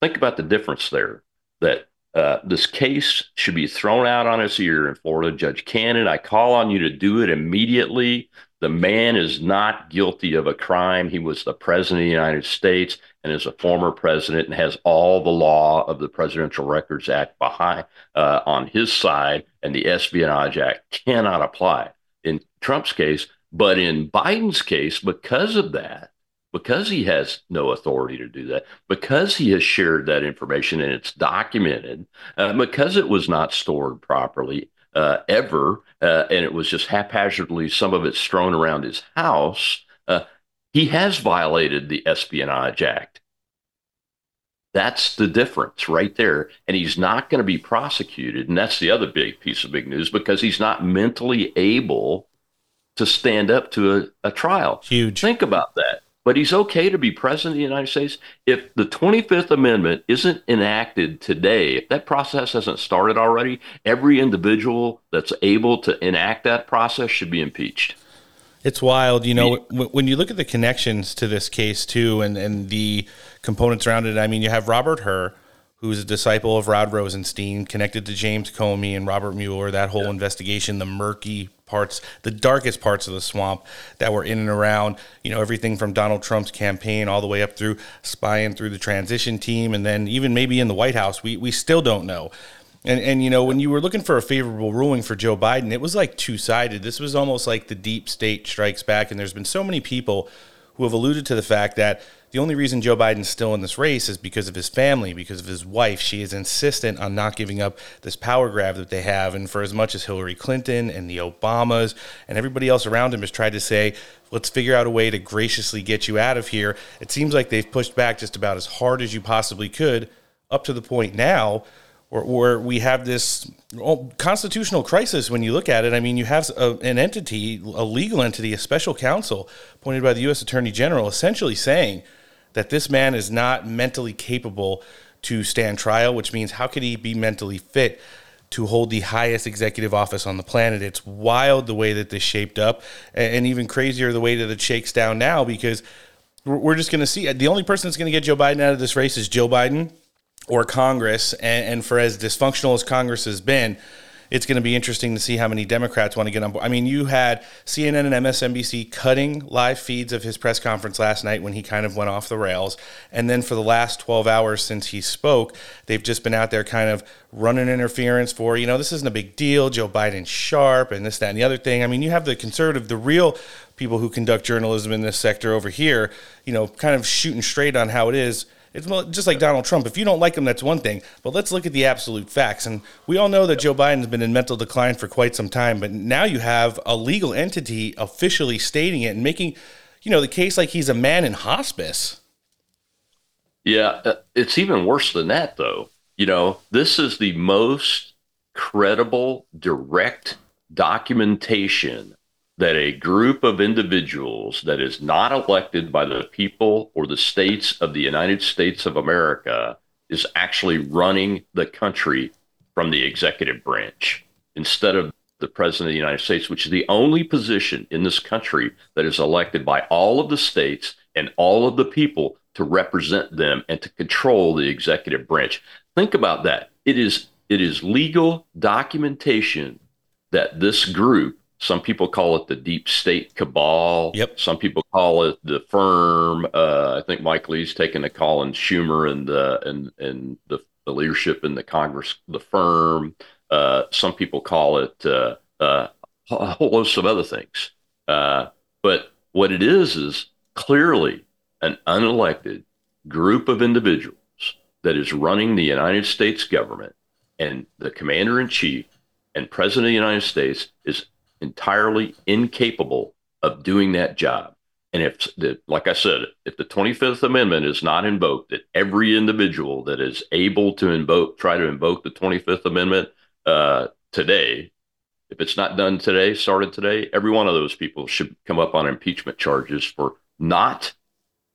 Think about the difference there. That uh, this case should be thrown out on its ear in Florida. Judge Cannon, I call on you to do it immediately. The man is not guilty of a crime. He was the president of the United States and is a former president and has all the law of the Presidential Records Act behind uh, on his side, and the Espionage Act cannot apply in Trump's case. But in Biden's case, because of that, because he has no authority to do that, because he has shared that information and it's documented, uh, because it was not stored properly uh, ever, uh, and it was just haphazardly, some of it strewn around his house, uh, he has violated the Espionage Act. That's the difference right there. And he's not going to be prosecuted. And that's the other big piece of big news because he's not mentally able to stand up to a, a trial. Huge. Think about that. But he's okay to be president of the United States. If the 25th Amendment isn't enacted today, if that process hasn't started already, every individual that's able to enact that process should be impeached. It's wild, you know, when you look at the connections to this case too, and and the components around it. I mean, you have Robert Hur, who's a disciple of Rod Rosenstein, connected to James Comey and Robert Mueller. That whole yeah. investigation, the murky parts, the darkest parts of the swamp that were in and around, you know, everything from Donald Trump's campaign all the way up through spying through the transition team, and then even maybe in the White House. We we still don't know. And and you know when you were looking for a favorable ruling for Joe Biden, it was like two sided. This was almost like the deep state strikes back, and there's been so many people who have alluded to the fact that the only reason Joe Biden's still in this race is because of his family, because of his wife. She is insistent on not giving up this power grab that they have. And for as much as Hillary Clinton and the Obamas and everybody else around him has tried to say, let's figure out a way to graciously get you out of here, it seems like they've pushed back just about as hard as you possibly could up to the point now or we have this oh, constitutional crisis when you look at it. I mean, you have a, an entity, a legal entity, a special counsel appointed by the U.S. Attorney General, essentially saying that this man is not mentally capable to stand trial, which means how could he be mentally fit to hold the highest executive office on the planet? It's wild the way that this shaped up, and even crazier the way that it shakes down now because we're just going to see the only person that's going to get Joe Biden out of this race is Joe Biden or Congress. And, and for as dysfunctional as Congress has been, it's going to be interesting to see how many Democrats want to get on board. I mean, you had CNN and MSNBC cutting live feeds of his press conference last night when he kind of went off the rails. And then for the last 12 hours since he spoke, they've just been out there kind of running interference for, you know, this isn't a big deal. Joe Biden's sharp and this, that, and the other thing. I mean, you have the conservative, the real people who conduct journalism in this sector over here, you know, kind of shooting straight on how it is it's just like Donald Trump. If you don't like him, that's one thing. But let's look at the absolute facts. And we all know that Joe Biden has been in mental decline for quite some time. But now you have a legal entity officially stating it and making, you know, the case like he's a man in hospice. Yeah, uh, it's even worse than that, though. You know, this is the most credible, direct documentation that a group of individuals that is not elected by the people or the states of the United States of America is actually running the country from the executive branch instead of the president of the United States, which is the only position in this country that is elected by all of the states and all of the people to represent them and to control the executive branch. Think about that. It is it is legal documentation that this group some people call it the deep state cabal. Yep. Some people call it the firm. Uh, I think Mike Lee's taken a call in Schumer and the and and the, the leadership in the Congress, the firm. Uh, some people call it uh, uh a whole host of other things. Uh, but what it is is clearly an unelected group of individuals that is running the United States government, and the commander in chief and president of the United States is entirely incapable of doing that job. And if, the, like I said, if the 25th Amendment is not invoked, that every individual that is able to invoke, try to invoke the 25th Amendment uh, today, if it's not done today, started today, every one of those people should come up on impeachment charges for not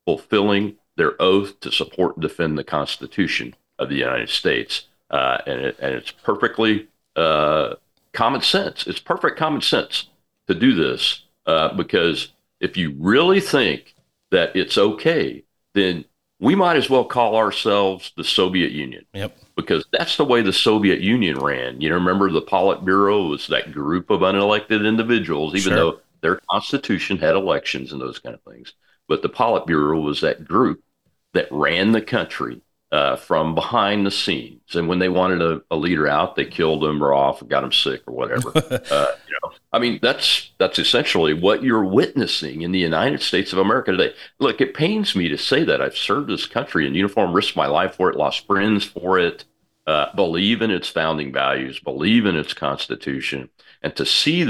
fulfilling their oath to support and defend the Constitution of the United States. Uh, and, it, and it's perfectly uh, common sense. It's perfect common sense to do this uh, because if you really think that it's okay, then we might as well call ourselves the Soviet Union. Yep. Because that's the way the Soviet Union ran. You know, remember the Politburo was that group of unelected individuals, even sure. though their constitution had elections and those kind of things. But the Politburo was that group that ran the country uh, from behind the scenes. And when they wanted a, a, leader out, they killed him or off or got him sick or whatever. uh, you know, I mean, that's that's essentially what you're witnessing in the United States of America today. Look, it pains me to say that I've served this country in uniform, risked my life for it, lost friends for it. Uh, believe in its founding values, believe in its constitution, and to see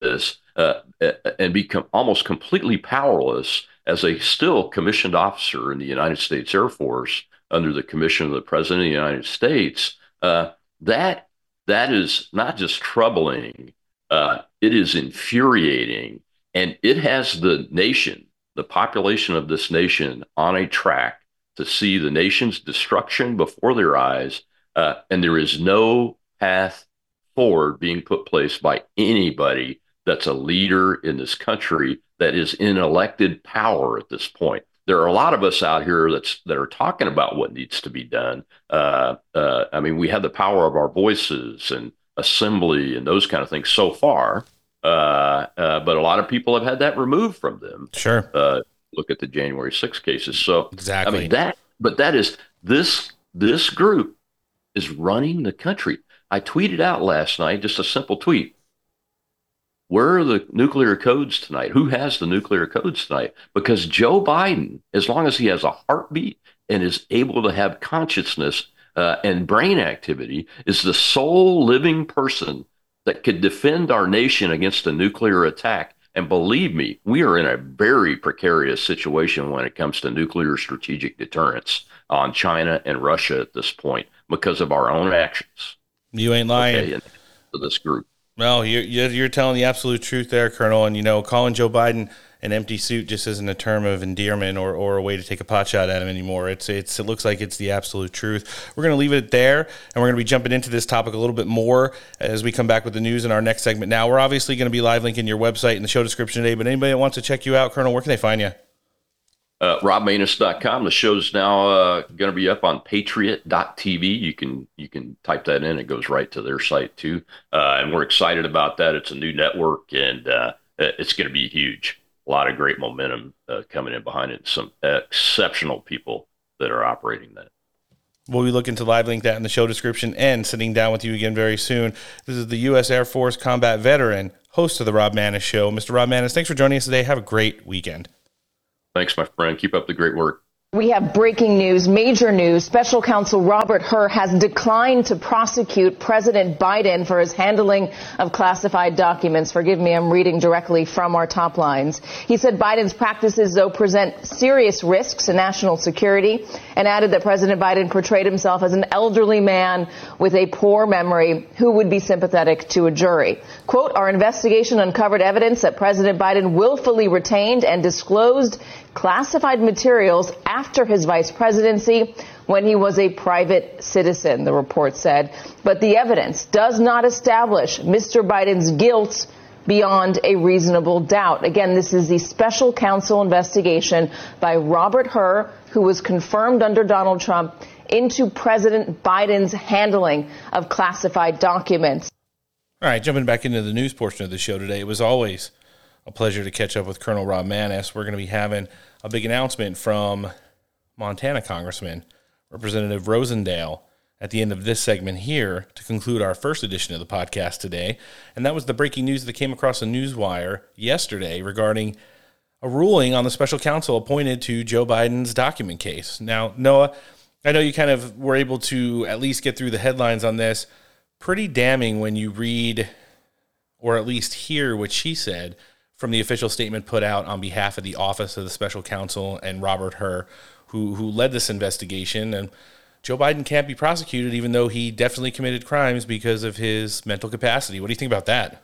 this uh, and become almost completely powerless as a still commissioned officer in the United States Air Force under the commission of the president of the United States, uh, that that is not just troubling, uh, it is infuriating, and it has the nation, the population of this nation, on a track to see the nation's destruction before their eyes, uh, and there is no path forward being put place by anybody that's a leader in this country that is in elected power at this point. There are a lot of us out here that's that are talking about what needs to be done. Uh, uh, I mean, we have the power of our voices and assembly and those kind of things so far, uh, uh but a lot of people have had that removed from them. Sure. Uh, look at the January 6 cases. So exactly. I mean that, but that is this this group is running the country. I tweeted out last night just a simple tweet. Where are the nuclear codes tonight? Who has the nuclear codes tonight? Because Joe Biden, as long as he has a heartbeat and is able to have consciousness uh, and brain activity, is the sole living person that could defend our nation against a nuclear attack. And believe me, we are in a very precarious situation when it comes to nuclear strategic deterrence on China and Russia at this point because of our own actions. You ain't lying. Okay, this group. No, you're, you're telling the absolute truth there, Colonel. And, you know, calling Joe Biden an empty suit just isn't a term of endearment or, or a way to take a pot shot at him anymore. It's it's it looks like it's the absolute truth. We're going to leave it there, and we're going to be jumping into this topic a little bit more as we come back with the news in our next segment. Now, we're obviously going to be live linking your website in the show description today, but anybody that wants to check you out, Colonel, where can they find you? Uh, robmaness.com. The show's now uh, going to be up on patriot.tv. You can you can type that in. It goes right to their site too. Uh, and we're excited about that. It's a new network and uh, it's going to be huge. A lot of great momentum uh, coming in behind it. Some exceptional people that are operating that. We'll be looking to live link that in the show description and sitting down with you again very soon. This is the U.S. Air Force combat veteran, host of the Rob Maness Show. Mr. Rob Maness, thanks for joining us today. Have a great weekend. Thanks, my friend. Keep up the great work. We have breaking news, major news. Special counsel Robert Hur has declined to prosecute President Biden for his handling of classified documents. Forgive me, I'm reading directly from our top lines. He said Biden's practices, though, present serious risks to national security and added that President Biden portrayed himself as an elderly man with a poor memory who would be sympathetic to a jury. Quote, our investigation uncovered evidence that President Biden willfully retained and disclosed classified materials after his vice presidency when he was a private citizen, the report said. But the evidence does not establish Mr. Biden's guilt beyond a reasonable doubt. Again, this is the special counsel investigation by Robert Hur, who was confirmed under Donald Trump into President Biden's handling of classified documents. All right, jumping back into the news portion of the show today. It was always a pleasure to catch up with Colonel Rob Maness. We're going to be having a big announcement from Montana Congressman Representative Rosendale at the end of this segment here to conclude our first edition of the podcast today. And that was the breaking news that came across the newswire yesterday regarding a ruling on the special counsel appointed to Joe Biden's document case. Now, Noah, I know you kind of were able to at least get through the headlines on this. Pretty damning when you read or at least hear what she said from the official statement put out on behalf of the Office of the Special Counsel and Robert Hur, who who led this investigation. And Joe Biden can't be prosecuted, even though he definitely committed crimes because of his mental capacity. What do you think about that?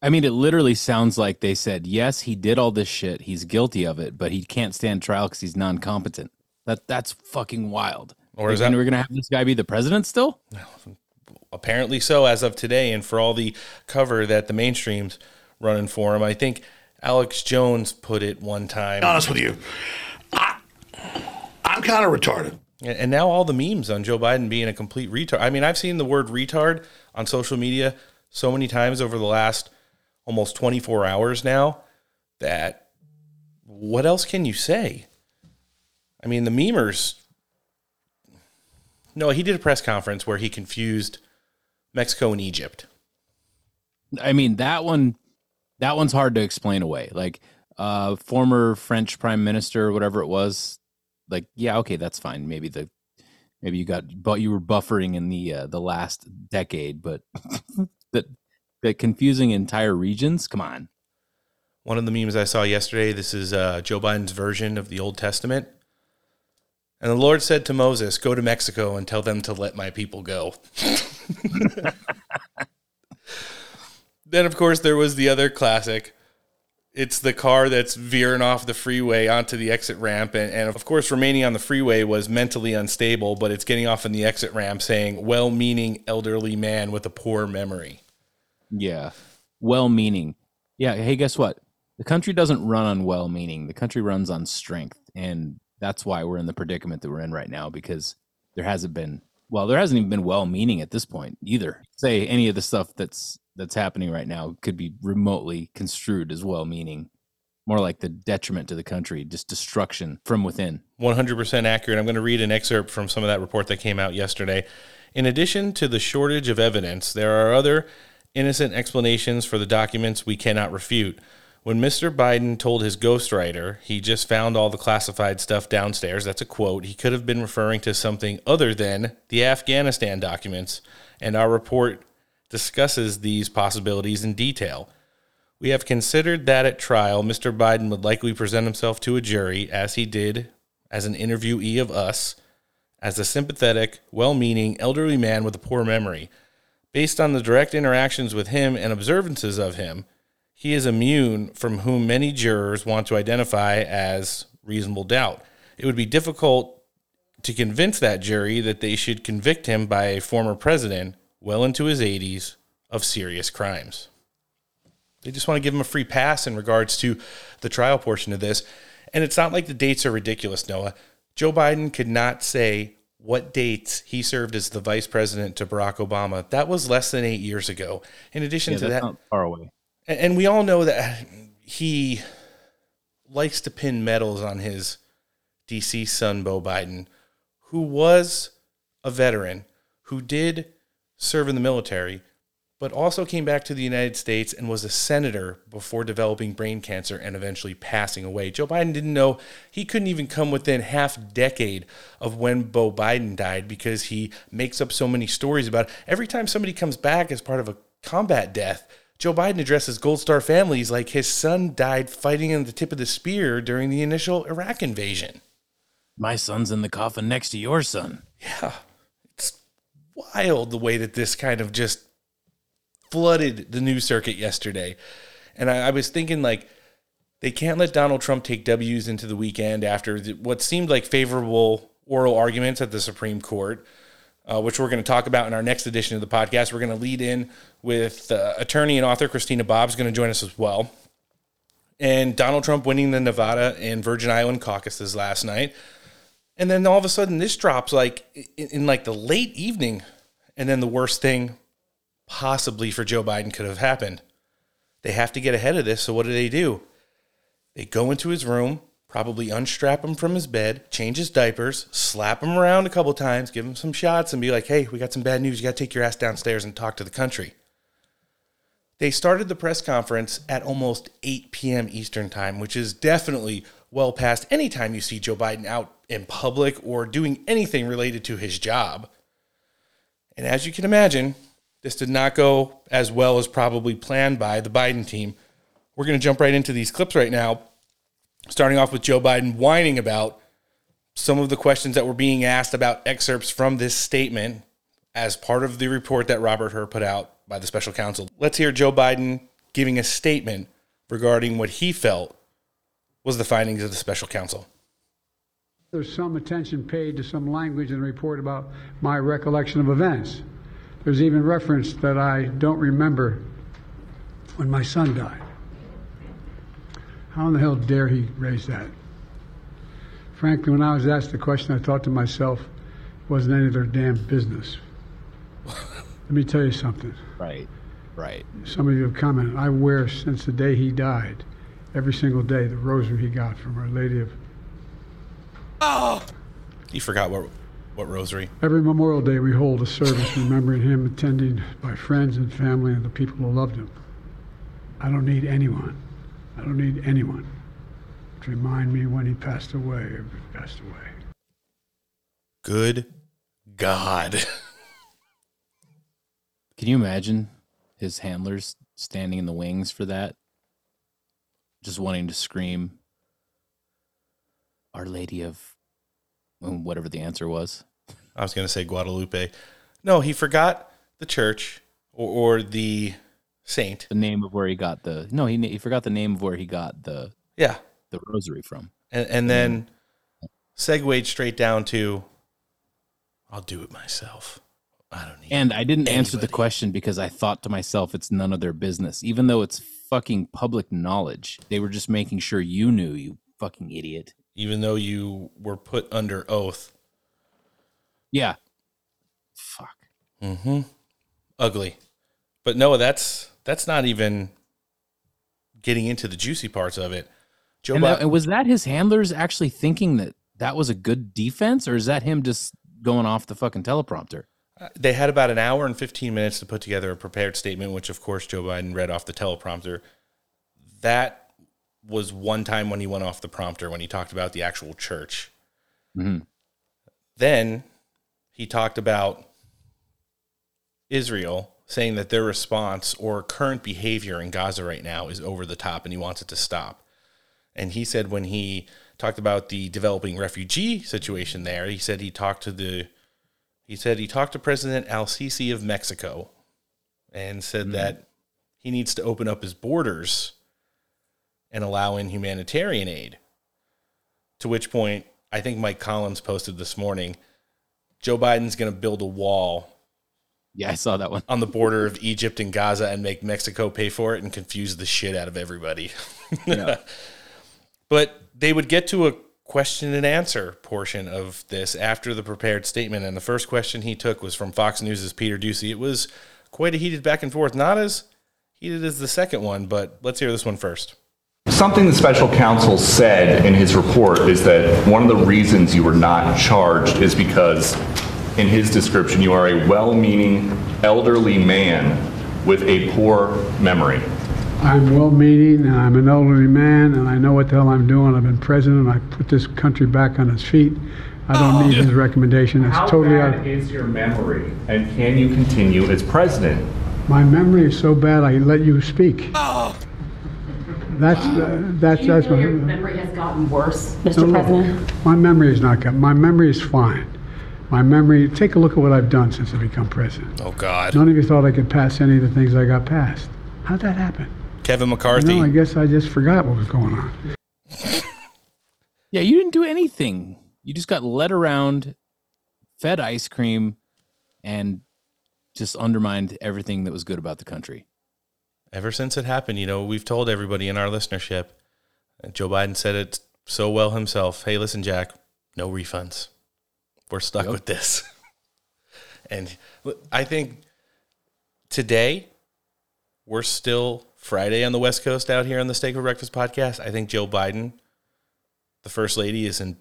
I mean, it literally sounds like they said, yes, he did all this shit. He's guilty of it, but he can't stand trial because he's non competent. That that's fucking wild. Or is that we're gonna have this guy be the president still? Apparently so, as of today, and for all the cover that the mainstreams running for him. I think Alex Jones put it one time. honest with you, I, I'm kind of retarded. And now all the memes on Joe Biden being a complete retard. I mean, I've seen the word retard on social media so many times over the last almost 24 hours now that what else can you say? I mean, the memers. No, he did a press conference where he confused Mexico and Egypt. I mean, that one that one's hard to explain away. Like uh former French prime minister or whatever it was, like yeah, okay, that's fine. Maybe the maybe you got but you were buffering in the uh, the last decade, but that that confusing entire regions, come on. One of the memes I saw yesterday, this is uh, Joe Biden's version of the Old Testament. And the Lord said to Moses, Go to Mexico and tell them to let my people go. then, of course, there was the other classic. It's the car that's veering off the freeway onto the exit ramp. And, and of course, remaining on the freeway was mentally unstable, but it's getting off in the exit ramp saying, well meaning elderly man with a poor memory. Yeah. Well meaning. Yeah. Hey, guess what? The country doesn't run on well meaning. The country runs on strength. And that's why we're in the predicament that we're in right now because there hasn't been well, there hasn't even been well meaning at this point either. Say any of the stuff that's that's happening right now could be remotely construed as well meaning. More like the detriment to the country, just destruction from within. 100% accurate. I'm going to read an excerpt from some of that report that came out yesterday. In addition to the shortage of evidence, there are other innocent explanations for the documents we cannot refute. When Mr. Biden told his ghostwriter he just found all the classified stuff downstairs, that's a quote, he could have been referring to something other than the Afghanistan documents, and our report discusses these possibilities in detail. We have considered that at trial, Mr. Biden would likely present himself to a jury, as he did as an interviewee of us, as a sympathetic, well meaning, elderly man with a poor memory. Based on the direct interactions with him and observances of him, he is immune from whom many jurors want to identify as reasonable doubt. It would be difficult to convince that jury that they should convict him by a former president well into his 80s of serious crimes. They just want to give him a free pass in regards to the trial portion of this. And it's not like the dates are ridiculous, Noah. Joe Biden could not say what dates he served as the vice president to Barack Obama. That was less than eight years ago. In addition Yeah, to that, far away. and, and we all know that he likes to pin medals on his DC son, Beau Biden, who was a veteran, who did serve in the military, but also came back to the United States and was a senator before developing brain cancer and eventually passing away. Joe Biden didn't know he couldn't even come within half decade of when Beau Biden died because he makes up so many stories about it. every time somebody comes back as part of a combat death. Joe Biden addresses Gold Star families like his son died fighting in the tip of the spear during the initial Iraq invasion. My son's in the coffin next to your son. Yeah. Wild the way that this kind of just flooded the news circuit yesterday. And I, I was thinking, like, they can't let Donald Trump take W's into the weekend after the, what seemed like favorable oral arguments at the Supreme Court, uh, which we're going to talk about in our next edition of the podcast. We're going to lead in with uh, attorney and author Christina Bobb's going to join us as well. And Donald Trump winning the Nevada and Virgin Island caucuses last night. And then all of a sudden, this drops like in, in like the late evening. And then the worst thing possibly for Joe Biden could have happened. They have to get ahead of this. So what do they do? They go into his room, probably unstrap him from his bed, change his diapers, slap him around a couple times, give him some shots, and be like, hey, we got some bad news. You got to take your ass downstairs and talk to the country. They started the press conference at almost 8 p.m. Eastern Time, which is definitely well past any time you see Joe Biden out in public or doing anything related to his job. And as you can imagine, this did not go as well as probably planned by the Biden team. We're going to jump right into these clips right now, starting off with Joe Biden whining about some of the questions that were being asked about excerpts from this statement as part of the report that Robert Hur put out by the special counsel. Let's hear Joe Biden giving a statement regarding what he felt was the findings of the special counsel. There's some attention paid to some language in the report about my recollection of events. There's even reference that I don't remember when my son died. How in the hell dare he raise that? Frankly, when I was asked the question, I thought to myself, it wasn't any of their damn business. Let me tell you something. Right, right. Some of you have commented. I wear since the day he died, every single day, the rosary he got from Our Lady of. Oh, you forgot what what rosary? Every Memorial Day, we hold a service remembering him, attended by friends and family and the people who loved him. I don't need anyone. I don't need anyone to remind me when he passed away or passed away. Good God. Can you imagine his handlers standing in the wings for that? Just wanting to scream, Our Lady of um, whatever the answer was. I was going to say Guadalupe. No, he forgot the church or, or the saint. The name of where he got the no, he he forgot the name of where he got the Yeah. the rosary from. And, and then segued straight down to, I'll do it myself. I don't need And I didn't answer the question because I thought to myself, it's none of their business, even though it's fucking public knowledge. They were just making sure you knew, you fucking idiot. even though you were put under oath. Yeah. Fuck. Mm-hmm. Ugly. But no, that's that's not even getting into the juicy parts of it. Joe And, that- and was that his handlers actually thinking that that was a good defense, or is that him just going off the fucking teleprompter? They had about an hour and 15 minutes to put together a prepared statement, which of course Joe Biden read off the teleprompter. That was one time when he went off the prompter when he talked about the actual church. Mhm. Then he talked about Israel saying that their response or current behavior in Gaza right now is over the top and he wants it to stop. And he said when he talked about the developing refugee situation there, he said he talked to the he said he talked to President Al Sisi of Mexico and said hmm. that he needs to open up his borders and allow in humanitarian aid. To which point, I think Mike Collins posted this morning Joe Biden's going to build a wall. Yeah, I saw that one. On the border of Egypt and Gaza and make Mexico pay for it and confuse the shit out of everybody. Yeah. but they would get to a question and answer portion of this after the prepared statement. And the first question he took was from Fox News' Peter Doocy. It was quite a heated back and forth, not as heated as the second one, but let's hear this one first. Something the special counsel said in his report is that one of the reasons you were not charged is because, in his description, you are a well meaning elderly man with a poor memory. I'm well-meaning, and I'm an elderly man, and I know what the hell I'm doing. I've been president. And I put this country back on its feet. I don't need his recommendation. It's How totally bad out. is your memory, and can you continue as president? My memory is so bad. I let you speak. That's uh, that's that's my memory has gotten worse, No, Mr. look, President? My memory is not good. My memory is fine. My memory. Take a look at what I've done since I become president. Oh, God. None of you thought I could pass any of the things I got passed. How'd that happen? Kevin McCarthy. No, I guess I just forgot what was going on. Yeah, you didn't do anything. You just got led around, fed ice cream, and just undermined everything that was good about the country. Ever since it happened, you know, we've told everybody in our listenership, Joe Biden said it so well himself. Hey, listen, Jack, no refunds. We're stuck with this. and I think today, we're still Friday on the West Coast out here on the Steak for Breakfast podcast. I think Joe Biden, the first lady, is in.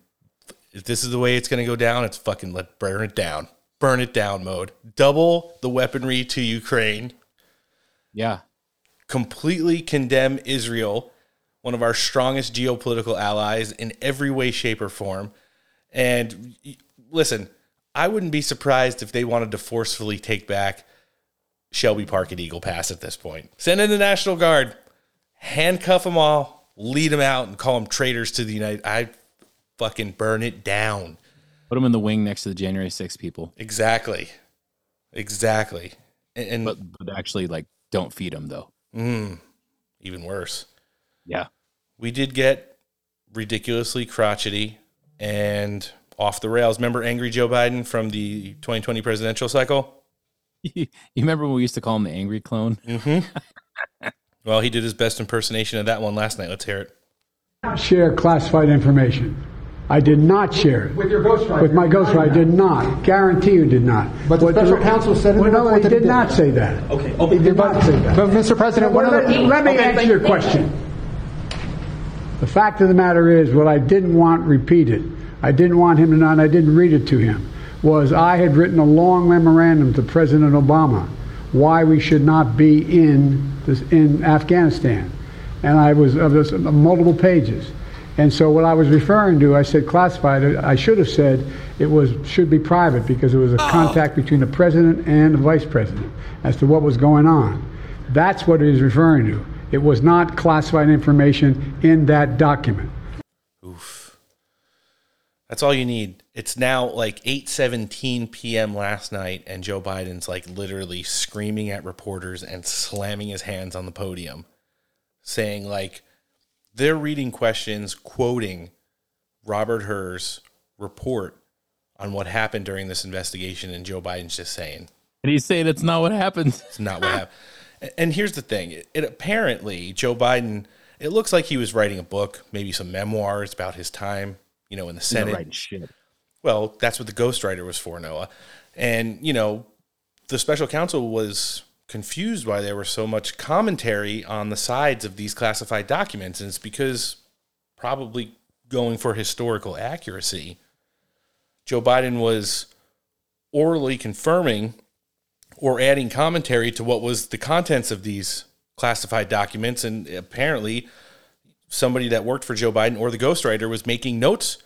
If this is the way it's going to go down, it's fucking let burn it down, burn it down mode. Double the weaponry to Ukraine. Yeah. Completely condemn Israel, one of our strongest geopolitical allies in every way, shape, or form. And listen, I wouldn't be surprised if they wanted to forcefully take back Shelby Park at Eagle Pass at this point. Send in the National Guard, handcuff them all, lead them out, and call them traitors to the United. I fucking burn it down. Put them in the wing next to the January 6th people. Exactly. Exactly. And, and but, but actually, like, don't feed them though. Mm, even worse. Yeah. We did get ridiculously crotchety and off the rails. Remember Angry Joe Biden from the 2020 presidential cycle? You remember when we used to call him the angry clone? Mm-hmm. well, he did his best impersonation of that one last night. Let's hear it. Share classified information. I did not share it. With your ghostwriter. With my ghostwriter, I did not. Guarantee you did not. But the What special counsel said in well, no, report he did did. not say that. Okay, He did not say that. But, Mr. President, one Well, of the. let, let me Okay, answer your you. question. The fact of the matter is, what I didn't want repeated, I didn't want him to know, and I didn't read it to him, was I had written a long memorandum to President Obama why we should not be in this, in Afghanistan, and I was of this multiple pages. And so what I was referring to, I said classified. I should have said it was should be private because it was a oh. contact between the president and the vice president as to what was going on. That's what it is referring to. It was not classified information in that document. Oof. That's all you need. It's now like 8:17 p.m. last night and Joe Biden's like literally screaming at reporters and slamming his hands on the podium saying like they're reading questions quoting Robert Hur's report on what happened during this investigation and Joe Biden's just saying And he's saying it's not what happened. it's not what happened. And here's the thing: it, it apparently Joe Biden. It looks like he was writing a book, maybe some memoirs about his time, you know, in the Senate. writing shit. Well, that's what the ghostwriter was for, Noah. And you know, the special counsel was confused why there was so much commentary on the sides of these classified documents, and it's because probably going for historical accuracy. Joe Biden was orally confirming or adding commentary to what was the contents of these classified documents. And apparently, somebody that worked for Joe Biden or the ghostwriter was making notes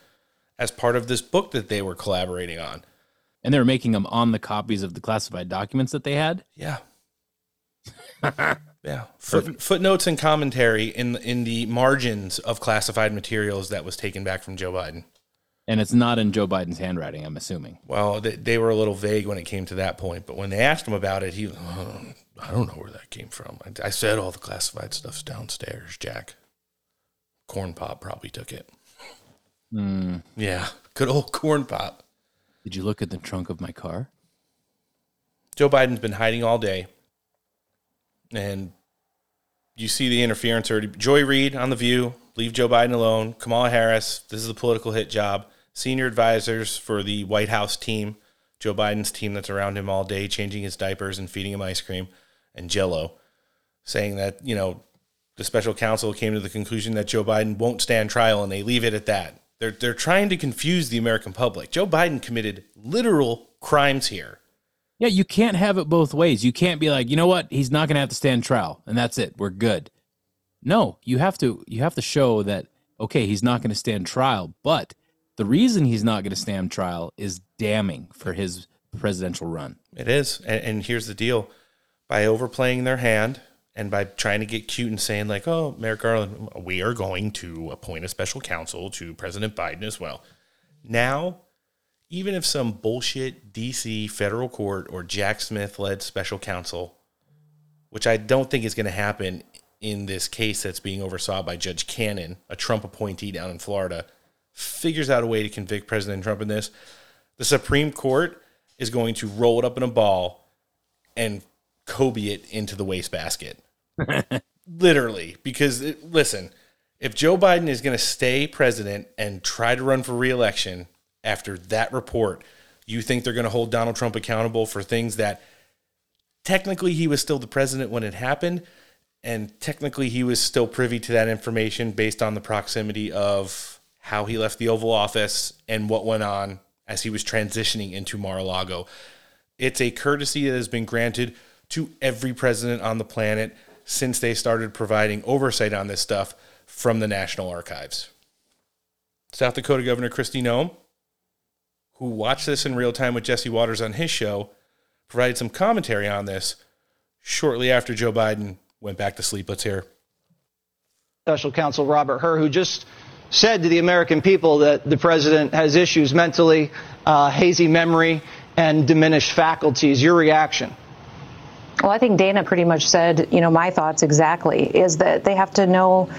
as part of this book that they were collaborating on. And they were making them on the copies of the classified documents that they had. Yeah. yeah. Foot, footnotes and commentary in in the margins of classified materials that was taken back from Joe Biden. And it's not in Joe Biden's handwriting, I'm assuming. Well, they, they were a little vague when it came to that point, but when they asked him about it, he, "Uh, I don't know where that came from. I, I said all the classified stuff's downstairs, Jack. Corn Pop probably took it. Hmm. Yeah, good old Corn Pop. Did you look at the trunk of my car? Joe Biden's been hiding all day. And you see the interference already. Joy Reid on The View, leave Joe Biden alone. Kamala Harris, this is a political hit job. Senior advisors for the White House team, Joe Biden's team that's around him all day, changing his diapers and feeding him ice cream and jello, saying that, you know, the special counsel came to the conclusion that Joe Biden won't stand trial and they leave it at that. They're, they're trying to confuse the American public. Joe Biden committed literal crimes here. Yeah, you can't have it both ways. You can't be like, you know what, he's not going to have to stand trial, and that's it. We're good. No, you have to. You have to show that okay, he's not going to stand trial, but the reason he's not going to stand trial is damning for his presidential run. It is. And, and here's the deal by overplaying their hand and by trying to get cute and saying, like, oh, Merrick Garland, we are going to appoint a special counsel to President Biden as well. Now, even if some bullshit DC federal court or Jack Smith led special counsel, which I don't think is going to happen in this case that's being oversaw by Judge Cannon, a Trump appointee down in Florida, figures out a way to convict President Trump in this, the Supreme Court is going to roll it up in a ball and Kobe it into the wastebasket. Literally, because it, listen, if Joe Biden is going to stay president and try to run for reelection after that report, you think they're going to hold Donald Trump accountable for things that technically he was still the president when it happened, and technically he was still privy to that information based on the proximity of how he left the Oval Office and what went on as he was transitioning into Mar-a-Lago. It's a courtesy that has been granted to every president on the planet since they started providing oversight on this stuff from the National Archives. South Dakota Governor Kristi Noem, who watched this in real time with Jesse Watters on his show, provided some commentary on this shortly after Joe Biden went back to sleep. Let's hear. Special Counsel Robert Hur, who just said to the American people that the president has issues mentally, uh, hazy memory, and diminished faculties. Your reaction? Well, I think Dana pretty much said, you know, my thoughts exactly is that they have to know.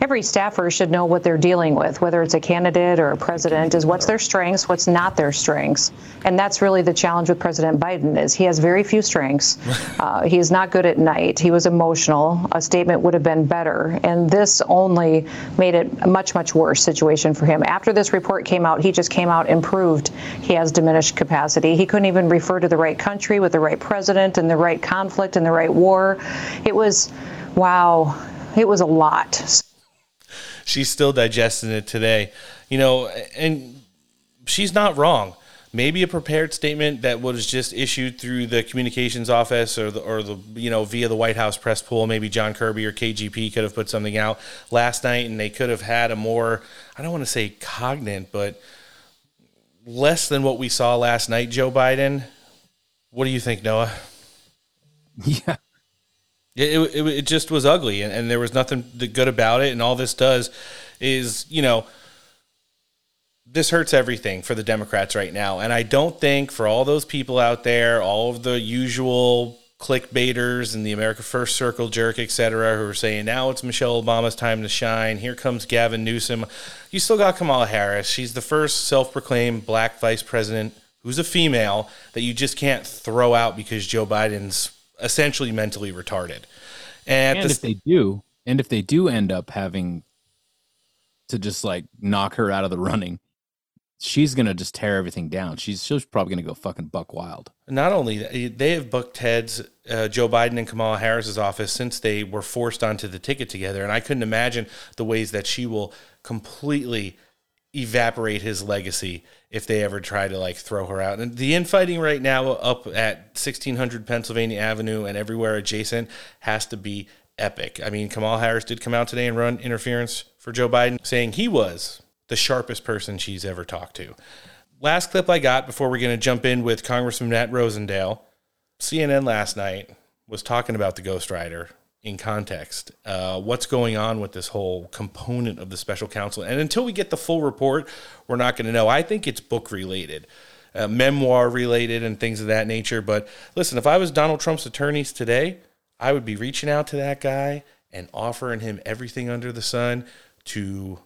Every staffer should know what they're dealing with, whether it's a candidate or a president, is what's their strengths, what's not their strengths. And that's really the challenge with President Biden is he has very few strengths. Uh, he is not good at night. He was emotional. A statement would have been better. And this only made it a much, much worse situation for him. After this report came out, he just came out and proved he has diminished capacity. He couldn't even refer to the right country with the right president and the right conflict and the right war. It was, wow, it was a lot. She's still digesting it today, you know, and she's not wrong. Maybe a prepared statement that was just issued through the communications office or the or the you know via the White House press pool. Maybe John Kirby or KJP could have put something out last night, and they could have had a more I don't want to say cognate, but less than what we saw last night. Joe Biden. What do you think, Noah? Yeah. It, it, it just was ugly, and, and there was nothing good about it. And all this does is, you know, this hurts everything for the Democrats right now. And I don't think for all those people out there, all of the usual clickbaiters and the America First Circle jerk, et cetera, who are saying now it's Michelle Obama's time to shine. Here comes Gavin Newsom. You still got Kamala Harris. She's the first self proclaimed black vice president who's a female that you just can't throw out because Joe Biden's essentially mentally retarded. And, and if they do, and if they do end up having to just like knock her out of the running, she's gonna just tear everything down. She's she's probably gonna go fucking buck wild. Not only they have booked heads, uh, Joe Biden and Kamala Harris's office since they were forced onto the ticket together, and I couldn't imagine the ways that she will completely evaporate his legacy if they ever try to like throw her out. And the infighting right now up at 1600 Pennsylvania Avenue and everywhere adjacent has to be epic. I mean, Kamala Harris did come out today and run interference for Joe Biden, saying he was the sharpest person she's ever talked to. Last clip I got before we're going to jump in with Congressman Matt Rosendale. CNN last night was talking about the ghostwriter in context. Uh, what's going on with this whole component of the special counsel? And until we get the full report, we're not going to know. I think it's book related. Uh, memoir related and things of that nature. But listen, if I was Donald Trump's attorneys today, I would be reaching out to that guy and offering him everything under the sun to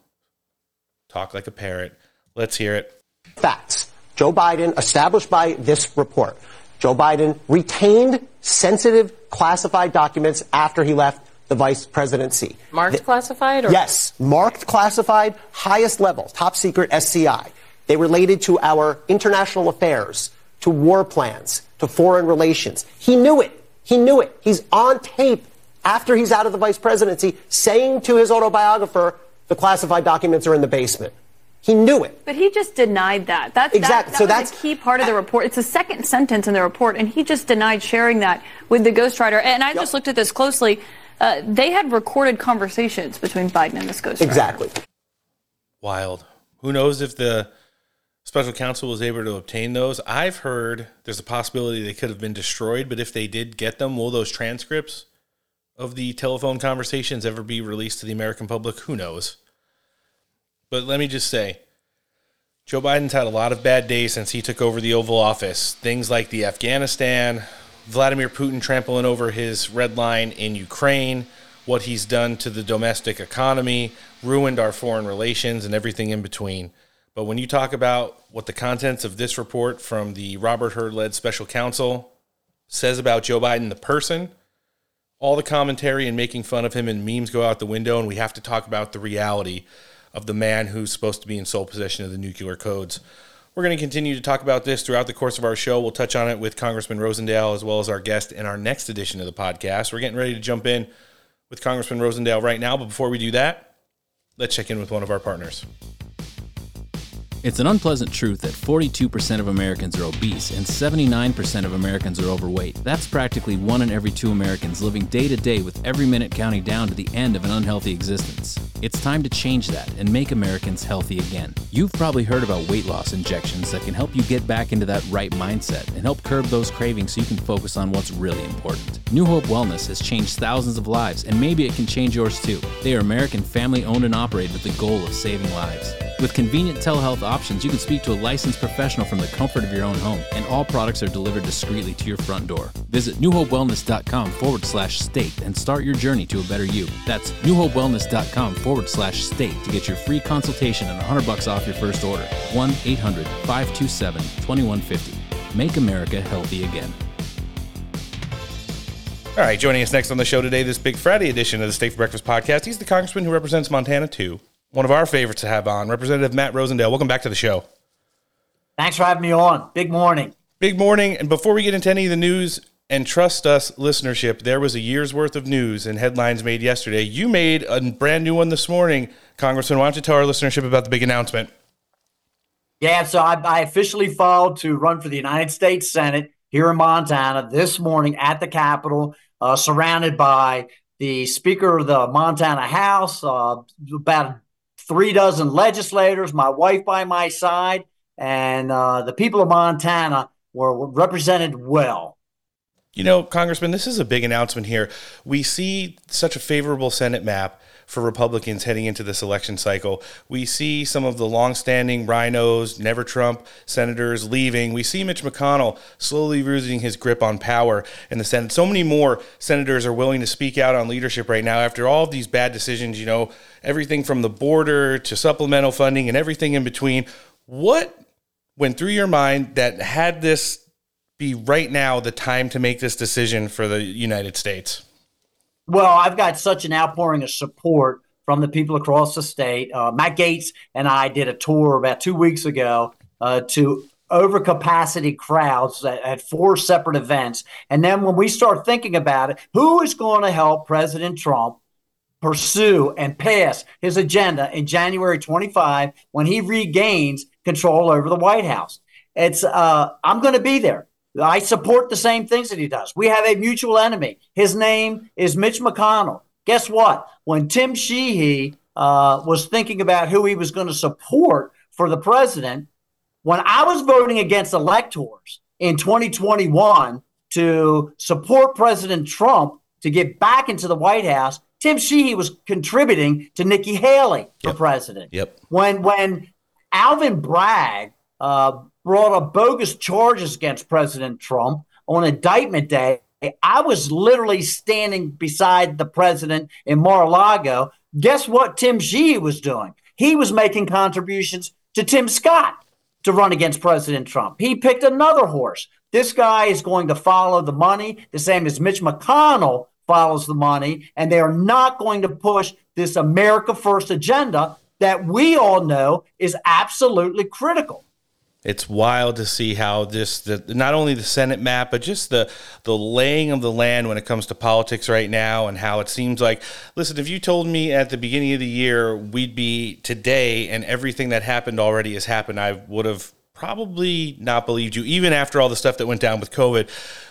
talk like a parrot. Let's hear it. Facts. Joe Biden, established by this report, Joe Biden retained sensitive classified documents after he left the vice presidency. Marked the, classified? Or? Yes, marked classified, highest level, top secret SCI. They related to our international affairs, to war plans, to foreign relations. He knew it. He knew it. He's on tape after he's out of the vice presidency saying to his autobiographer, the classified documents are in the basement. He knew it. But he just denied that. That's exactly. That, that so that's a key part of the report. It's the second sentence in the report, and he just denied sharing that with the ghostwriter. And I yep. just looked at this closely. Uh, they had recorded conversations between Biden and this ghostwriter. Exactly. Wild. Who knows if the special counsel was able to obtain those? I've heard there's a possibility they could have been destroyed, but if they did get them, will those transcripts of the telephone conversations ever be released to the American public? Who knows? But let me just say, Joe Biden's had a lot of bad days since he took over the Oval Office. Things like the Afghanistan, Vladimir Putin trampling over his red line in Ukraine, what he's done to the domestic economy, ruined our foreign relations, and everything in between. But when you talk about what the contents of this report from the Robert Hur led special counsel says about Joe Biden, the person, all the commentary and making fun of him and memes go out the window, and we have to talk about the reality of the man who's supposed to be in sole possession of the nuclear codes. We're going to continue to talk about this throughout the course of our show. We'll touch on it with Congressman Rosendale as well as our guest in our next edition of the podcast. We're getting ready to jump in with Congressman Rosendale right now, but before we do that, let's check in with one of our partners. It's an unpleasant truth that 42% of Americans are obese and 79% of Americans are overweight. That's practically one in every two Americans living day to day with every minute counting down to the end of an unhealthy existence. It's time to change that and make Americans healthy again. You've probably heard about weight loss injections that can help you get back into that right mindset and help curb those cravings so you can focus on what's really important. New Hope Wellness has changed thousands of lives, and maybe it can change yours too. They are American family owned and operated with the goal of saving lives. With convenient telehealth options, you can speak to a licensed professional from the comfort of your own home, and all products are delivered discreetly to your front door. Visit newhopewellness.com forward slash steak and start your journey to a better you. That's newhopewellness.com forward slash steak to get your free consultation and 100 bucks off your first order. 1 800 527 2150. Make America healthy again. All right, joining us next on the show today, this Big Friday edition of the Steak for Breakfast podcast, he's the congressman who represents Montana 2 one of our favorites to have on, Representative Matt Rosendale. Welcome back to the show. Thanks for having me on. Big morning. Big morning. And before we get into any of the news, and trust us, listenership, there was a year's worth of news and headlines made yesterday. You made a brand new one this morning. Congressman, why don't you tell our listenership about the big announcement? Yeah, so I, I officially filed to run for the United States Senate here in Montana this morning at the Capitol, uh, surrounded by the Speaker of the Montana House, uh, about three dozen legislators, my wife by my side, and uh, the people of Montana were represented well. You know, Congressman, this is a big announcement here. We see such a favorable Senate map for Republicans heading into this election cycle. We see some of the longstanding rhinos, never Trump senators leaving. We see Mitch McConnell slowly losing his grip on power in the Senate. So many more senators are willing to speak out on leadership right now after all of these bad decisions, you know, everything from the border to supplemental funding and everything in between. What went through your mind that had this be right now the time to make this decision for the United States? Well, I've got such an outpouring of support from the people across the state. Uh, Matt Gaetz and I did a tour about two weeks ago uh, to overcapacity crowds at, at, four separate events. And then when we start thinking about it, who is going to help President Trump pursue and pass his agenda in January 25 when he regains control over the White House? It's uh, I'm going to be there. I support the same things that he does. We have a mutual enemy. His name is Mitch McConnell. Guess what? When Tim Sheehy uh, was thinking about who he was going to support for the president, when I was voting against electors in 2021 to support President Trump to get back into the White House, Tim Sheehy was contributing to Nikki Haley for yep. president. Yep. When when Alvin Bragg uh, brought up bogus charges against President Trump on indictment day. I was literally standing beside the president in Mar-a-Lago. Guess what Tim Sheehy was doing? He was making contributions to Tim Scott to run against President Trump. He picked another horse. This guy is going to follow the money, the same as Mitch McConnell follows the money, and they are not going to push this America First agenda that we all know is absolutely critical. It's wild to see how this, the, not only the Senate map, but just the the laying of the land when it comes to politics right now, and how it seems like. Listen, if you told me at the beginning of the year we'd be today and everything that happened already has happened, I would have probably not believed you, even after all the stuff that went down with COVID.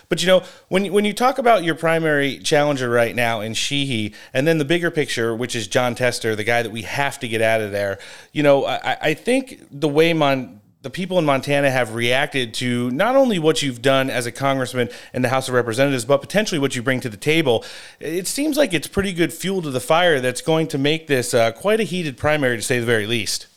But you know, when when you talk about your primary challenger right now in Sheehy, and then the bigger picture, which is Jon Tester, the guy that we have to get out of there, you know, I, I think the way Mon the people in Montana have reacted to not only what you've done as a congressman in the House of Representatives, but potentially what you bring to the table. It seems like it's pretty good fuel to the fire that's going to make this uh, quite a heated primary, to say the very least.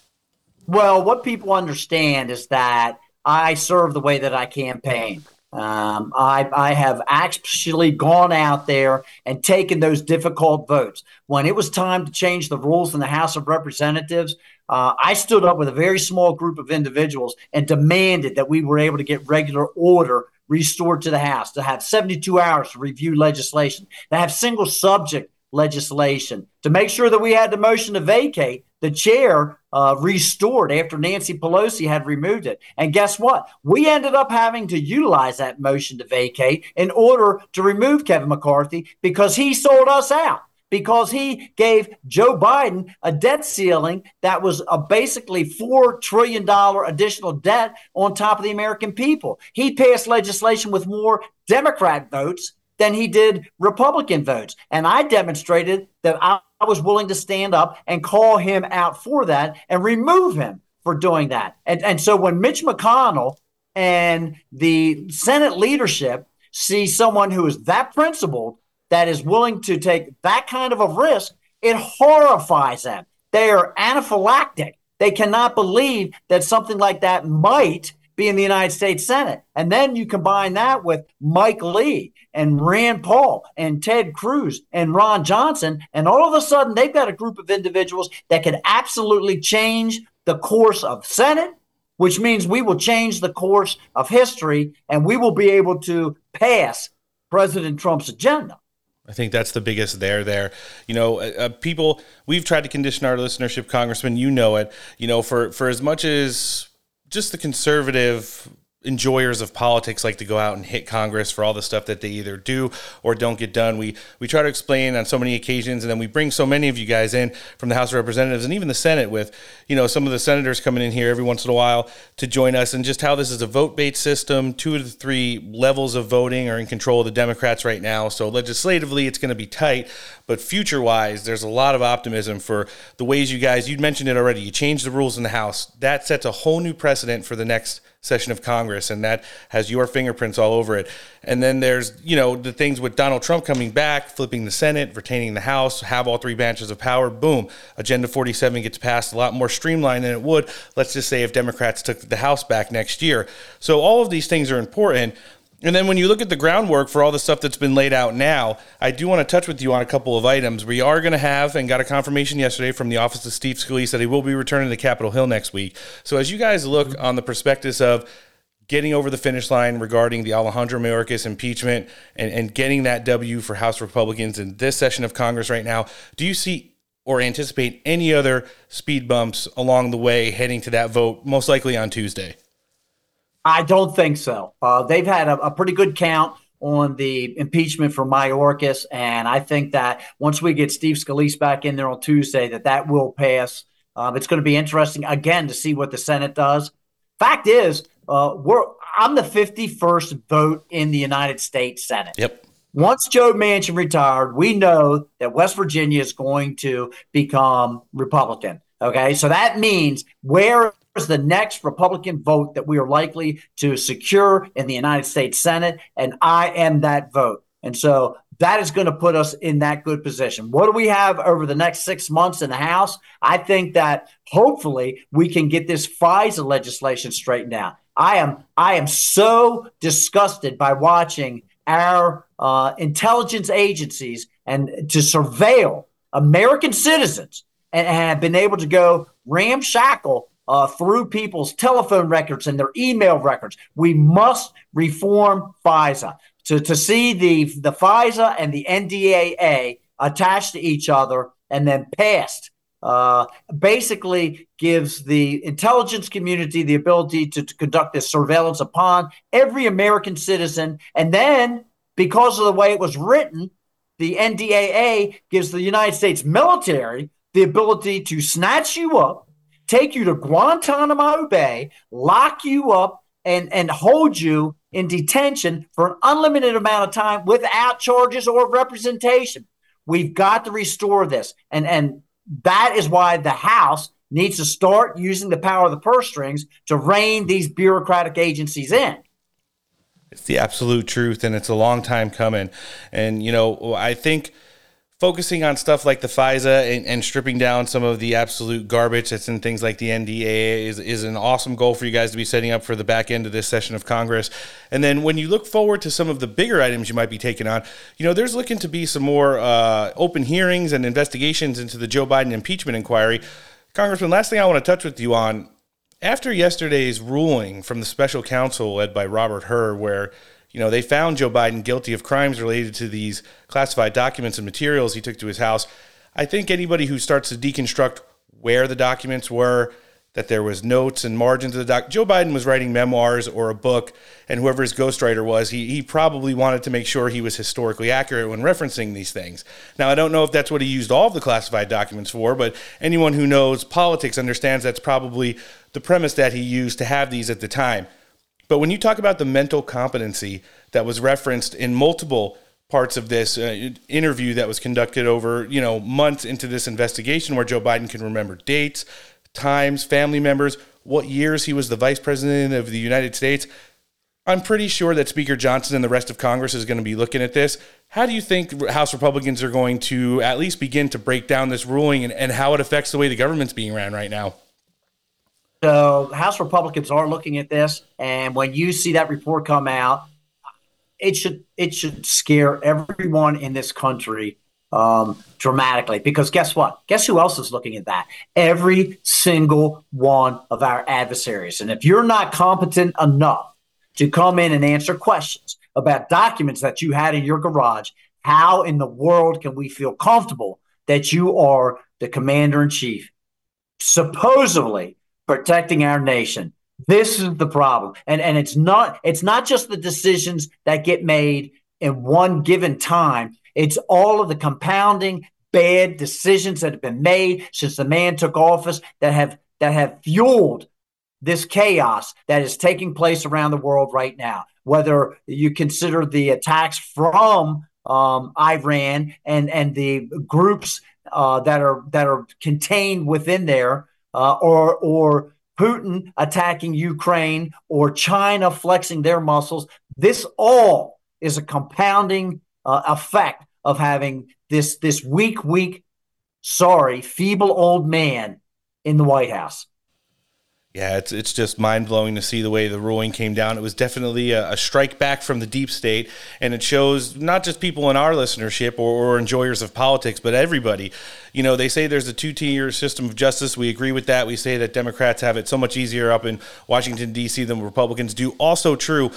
Well, what people understand is that I serve the way that I campaign. Um, I, I have actually gone out there and taken those difficult votes. When it was time to change the rules in the House of Representatives, uh, I stood up with a very small group of individuals and demanded that we were able to get regular order restored to the House, to have 72 hours to review legislation, to have single subject legislation, to make sure that we had the motion to vacate the chair uh, restored after Nancy Pelosi had removed it. And guess what? We ended up having to utilize that motion to vacate in order to remove Kevin McCarthy because he sold us out because he gave Joe Biden a debt ceiling that was a basically $4 trillion additional debt on top of the American people. He passed legislation with more Democrat votes than he did Republican votes. And I demonstrated that I, I was willing to stand up and call him out for that and remove him for doing that. And, and so when Mitch McConnell and the Senate leadership see someone who is that principled that is willing to take that kind of a risk, it horrifies them. They are anaphylactic. They cannot believe that something like that might be in the United States Senate. And then you combine that with Mike Lee and Rand Paul and Ted Cruz and Ron Johnson, and all of a sudden they've got a group of individuals that could absolutely change the course of Senate, which means we will change the course of history and we will be able to pass President Trump's agenda. I think that's the biggest there there. You know, uh, uh, people we've tried to condition our listenership, Congressman. You know it. You know, for for as much as just the conservative enjoyers of politics like to go out and hit Congress for all the stuff that they either do or don't get done. We we try to explain on so many occasions, and then we bring so many of you guys in from the House of Representatives and even the Senate with, you know, some of the senators coming in here every once in a while to join us, and just how this is a vote based system. Two of the three levels of voting are in control of the Democrats right now, so legislatively it's going to be tight, but future wise, there's a lot of optimism for the ways you guys. You mentioned it already. You changed the rules in the House. That sets a whole new precedent for the next session of Congress, and that has your fingerprints all over it. And then there's, you know, the things with Donald Trump coming back, flipping the Senate, retaining the House, have all three branches of power. Boom, Agenda 47 gets passed a lot more streamlined than it would, let's just say, if Democrats took the House back next year. So all of these things are important. And then when you look at the groundwork for all the stuff that's been laid out now, I do want to touch with you on a couple of items. We are going to have, and got a confirmation yesterday from the office of Steve Scalise that he will be returning to Capitol Hill next week. So as you guys look mm-hmm. on the prospectus of getting over the finish line regarding the Alejandro Mayorkas impeachment and, and getting that W for House Republicans in this session of Congress right now, do you see or anticipate any other speed bumps along the way heading to that vote, most likely on Tuesday? I don't think so. Uh, they've had a, a, pretty good count on the impeachment for Mayorkas, and I think that once we get Steve Scalise back in there on Tuesday, that that will pass. Um, it's going to be interesting again to see what the Senate does. Fact is, uh, we're I'm the 51st vote in the United States Senate. Yep. Once Joe Manchin retired, we know that West Virginia is going to become Republican. Okay, so that means where is the next Republican vote that we are likely to secure in the United States Senate, and I am that vote. And so that is going to put us in that good position. What do we have over the next six months in the House? I think that hopefully we can get this FISA legislation straightened out. I am I am so disgusted by watching our uh, intelligence agencies and to surveil American citizens and have been able to go ramshackle uh, through people's telephone records and their email records. We must reform FISA to, to see the, the FISA and the NDAA attached to each other and then passed. Uh, basically gives the intelligence community the ability to, to conduct this surveillance upon every American citizen. And then, because of the way it was written, the NDAA gives the United States military the ability to snatch you up, take you to Guantanamo Bay, lock you up, and, and hold you in detention for an unlimited amount of time without charges or representation. We've got to restore this. And, and that is why the House needs to start using the power of the purse strings to rein these bureaucratic agencies in. It's the absolute truth, and it's a long time coming. And, you know, I think – focusing on stuff like the FISA and, and, stripping down some of the absolute garbage that's in things like the NDAA is, is an awesome goal for you guys to be setting up for the back end of this session of Congress. And then when you look forward to some of the bigger items you might be taking on, you know, there's looking to be some more uh, open hearings and investigations into the Joe Biden impeachment inquiry. Congressman, last thing I want to touch with you on after yesterday's ruling from the special counsel led by Robert Hur, where you know, they found Joe Biden guilty of crimes related to these classified documents and materials he took to his house. I think anybody who starts to deconstruct where the documents were, that there was notes and margins of the doc. Joe Biden was writing memoirs or a book, and whoever his ghostwriter was, he, he probably wanted to make sure he was historically accurate when referencing these things. Now, I don't know if that's what he used all of the classified documents for, but anyone who knows politics understands that's probably the premise that he used to have these at the time. But when you talk about the mental competency that was referenced in multiple parts of this uh, interview that was conducted over, you know, months into this investigation where Joe Biden can remember dates, times, family members, what years he was the vice president of the United States. I'm pretty sure that Speaker Johnson and the rest of Congress is going to be looking at this. How do you think House Republicans are going to at least begin to break down this ruling and, and how it affects the way the government's being ran right now? So House Republicans are looking at this, and when you see that report come out, it should it should scare everyone in this country um, dramatically. Because guess what? Guess who else is looking at that? Every single one of our adversaries. And if you're not competent enough to come in and answer questions about documents that you had in your garage, how in the world can we feel comfortable that you are the commander in chief? Supposedly protecting our nation. This is the problem. And and it's not it's not just the decisions that get made in one given time. It's all of the compounding bad decisions that have been made since the man took office that have that have fueled this chaos that is taking place around the world right now. Whether you consider the attacks from um, Iran and and the groups uh, that are that are contained within there, uh, or or Putin attacking Ukraine or China flexing their muscles. This all is a compounding uh, effect of having this this weak, weak, sorry, feeble old man in the White House. Yeah, it's it's just mind blowing to see the way the ruling came down. It was definitely a, a, strike back from the deep state, and it shows not just people in our listenership or, or enjoyers of politics, but everybody. You know, they say there's a two tier system of justice. We agree with that. We say that Democrats have it so much easier up in Washington D.C. than Republicans do. Also true.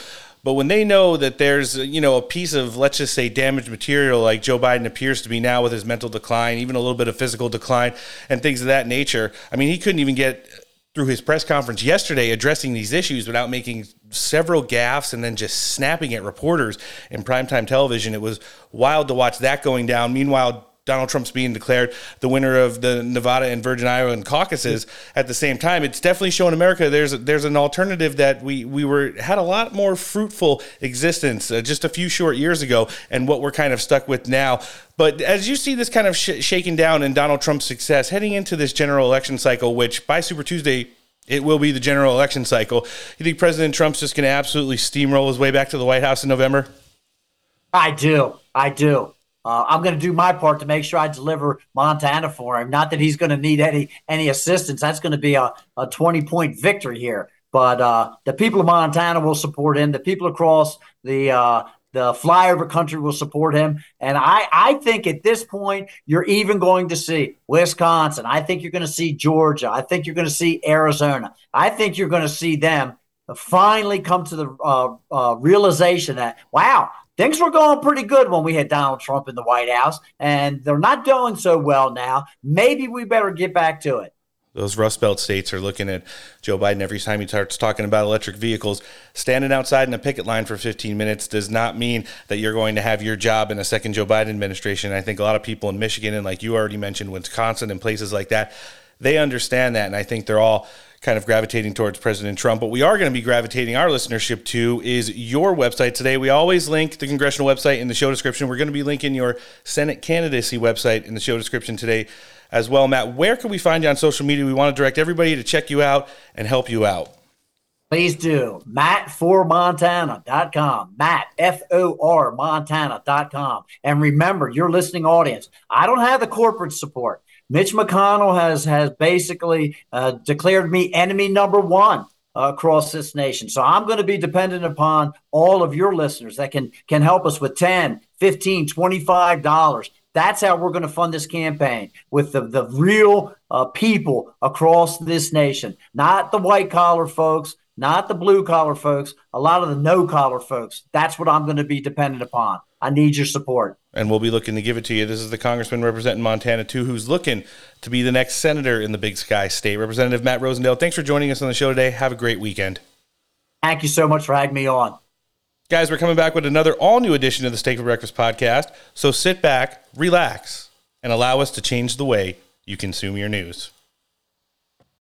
But when they know that there's, you know, a piece of, let's just say, damaged material like Joe Biden appears to be now with his mental decline, even a little bit of physical decline and things of that nature, I mean, he couldn't even get through his press conference yesterday addressing these issues without making several gaffes and then just snapping at reporters in primetime television. It was wild to watch that going down. Meanwhile, Donald Trump's being declared the winner of the Nevada and Virgin Island caucuses at the same time. It's definitely showing America there's there's an alternative that we we were had a lot more fruitful existence uh, just a few short years ago, and what we're kind of stuck with now. But as you see this kind of sh- shaking down in Donald Trump's success heading into this general election cycle, which by Super Tuesday it will be the general election cycle. You think President Trump's just going to absolutely steamroll his way back to the White House in November? I do. I do. Uh, I'm going to do my part to make sure I deliver Montana for him. Not that he's going to need any any assistance. That's going to be a, a 20 point victory here. But uh, the people of Montana will support him. The people across the uh, the flyover country will support him. And I, I think at this point, you're even going to see Wisconsin. I think you're going to see Georgia. I think you're going to see Arizona. I think you're going to see them finally come to the uh, uh, realization that, wow, things were going pretty good when we had Donald Trump in the White House, and they're not doing so well now. Maybe we better get back to it. Those Rust Belt states are looking at Joe Biden every time he starts talking about electric vehicles. Standing outside in a picket line for 15 minutes does not mean that you're going to have your job in a second Joe Biden administration. I think a lot of people in Michigan and, like you already mentioned, Wisconsin and places like that, they understand that. And I think they're all kind of gravitating towards President Trump. But we are going to be gravitating our listenership to is your website today. We always link the congressional website in the show description. We're going to be linking your Senate candidacy website in the show description today as well. Matt, where can we find you on social media? We want to direct everybody to check you out and help you out. Please do. Matt4Montana.com. Matt, F O R Montana.com. And remember, your listening audience, I don't have the corporate support. Mitch McConnell has has basically uh, declared me enemy number one uh, across this nation. So I'm going to be dependent upon all of your listeners that can can help us with 10, 15, 25 dollars. That's how we're going to fund this campaign with the, the real uh, people across this nation, not the white collar folks, not the blue collar folks, a lot of the no collar folks. That's what I'm going to be dependent upon. I need your support. And we'll be looking to give it to you. This is the congressman representing Montana, too, who's looking to be the next senator in the Big Sky State. Representative Matt Rosendale, thanks for joining us on the show today. Have a great weekend. Thank you so much for having me on. Guys, we're coming back with another all new edition of the Steak for Breakfast podcast. So sit back, relax, and allow us to change the way you consume your news.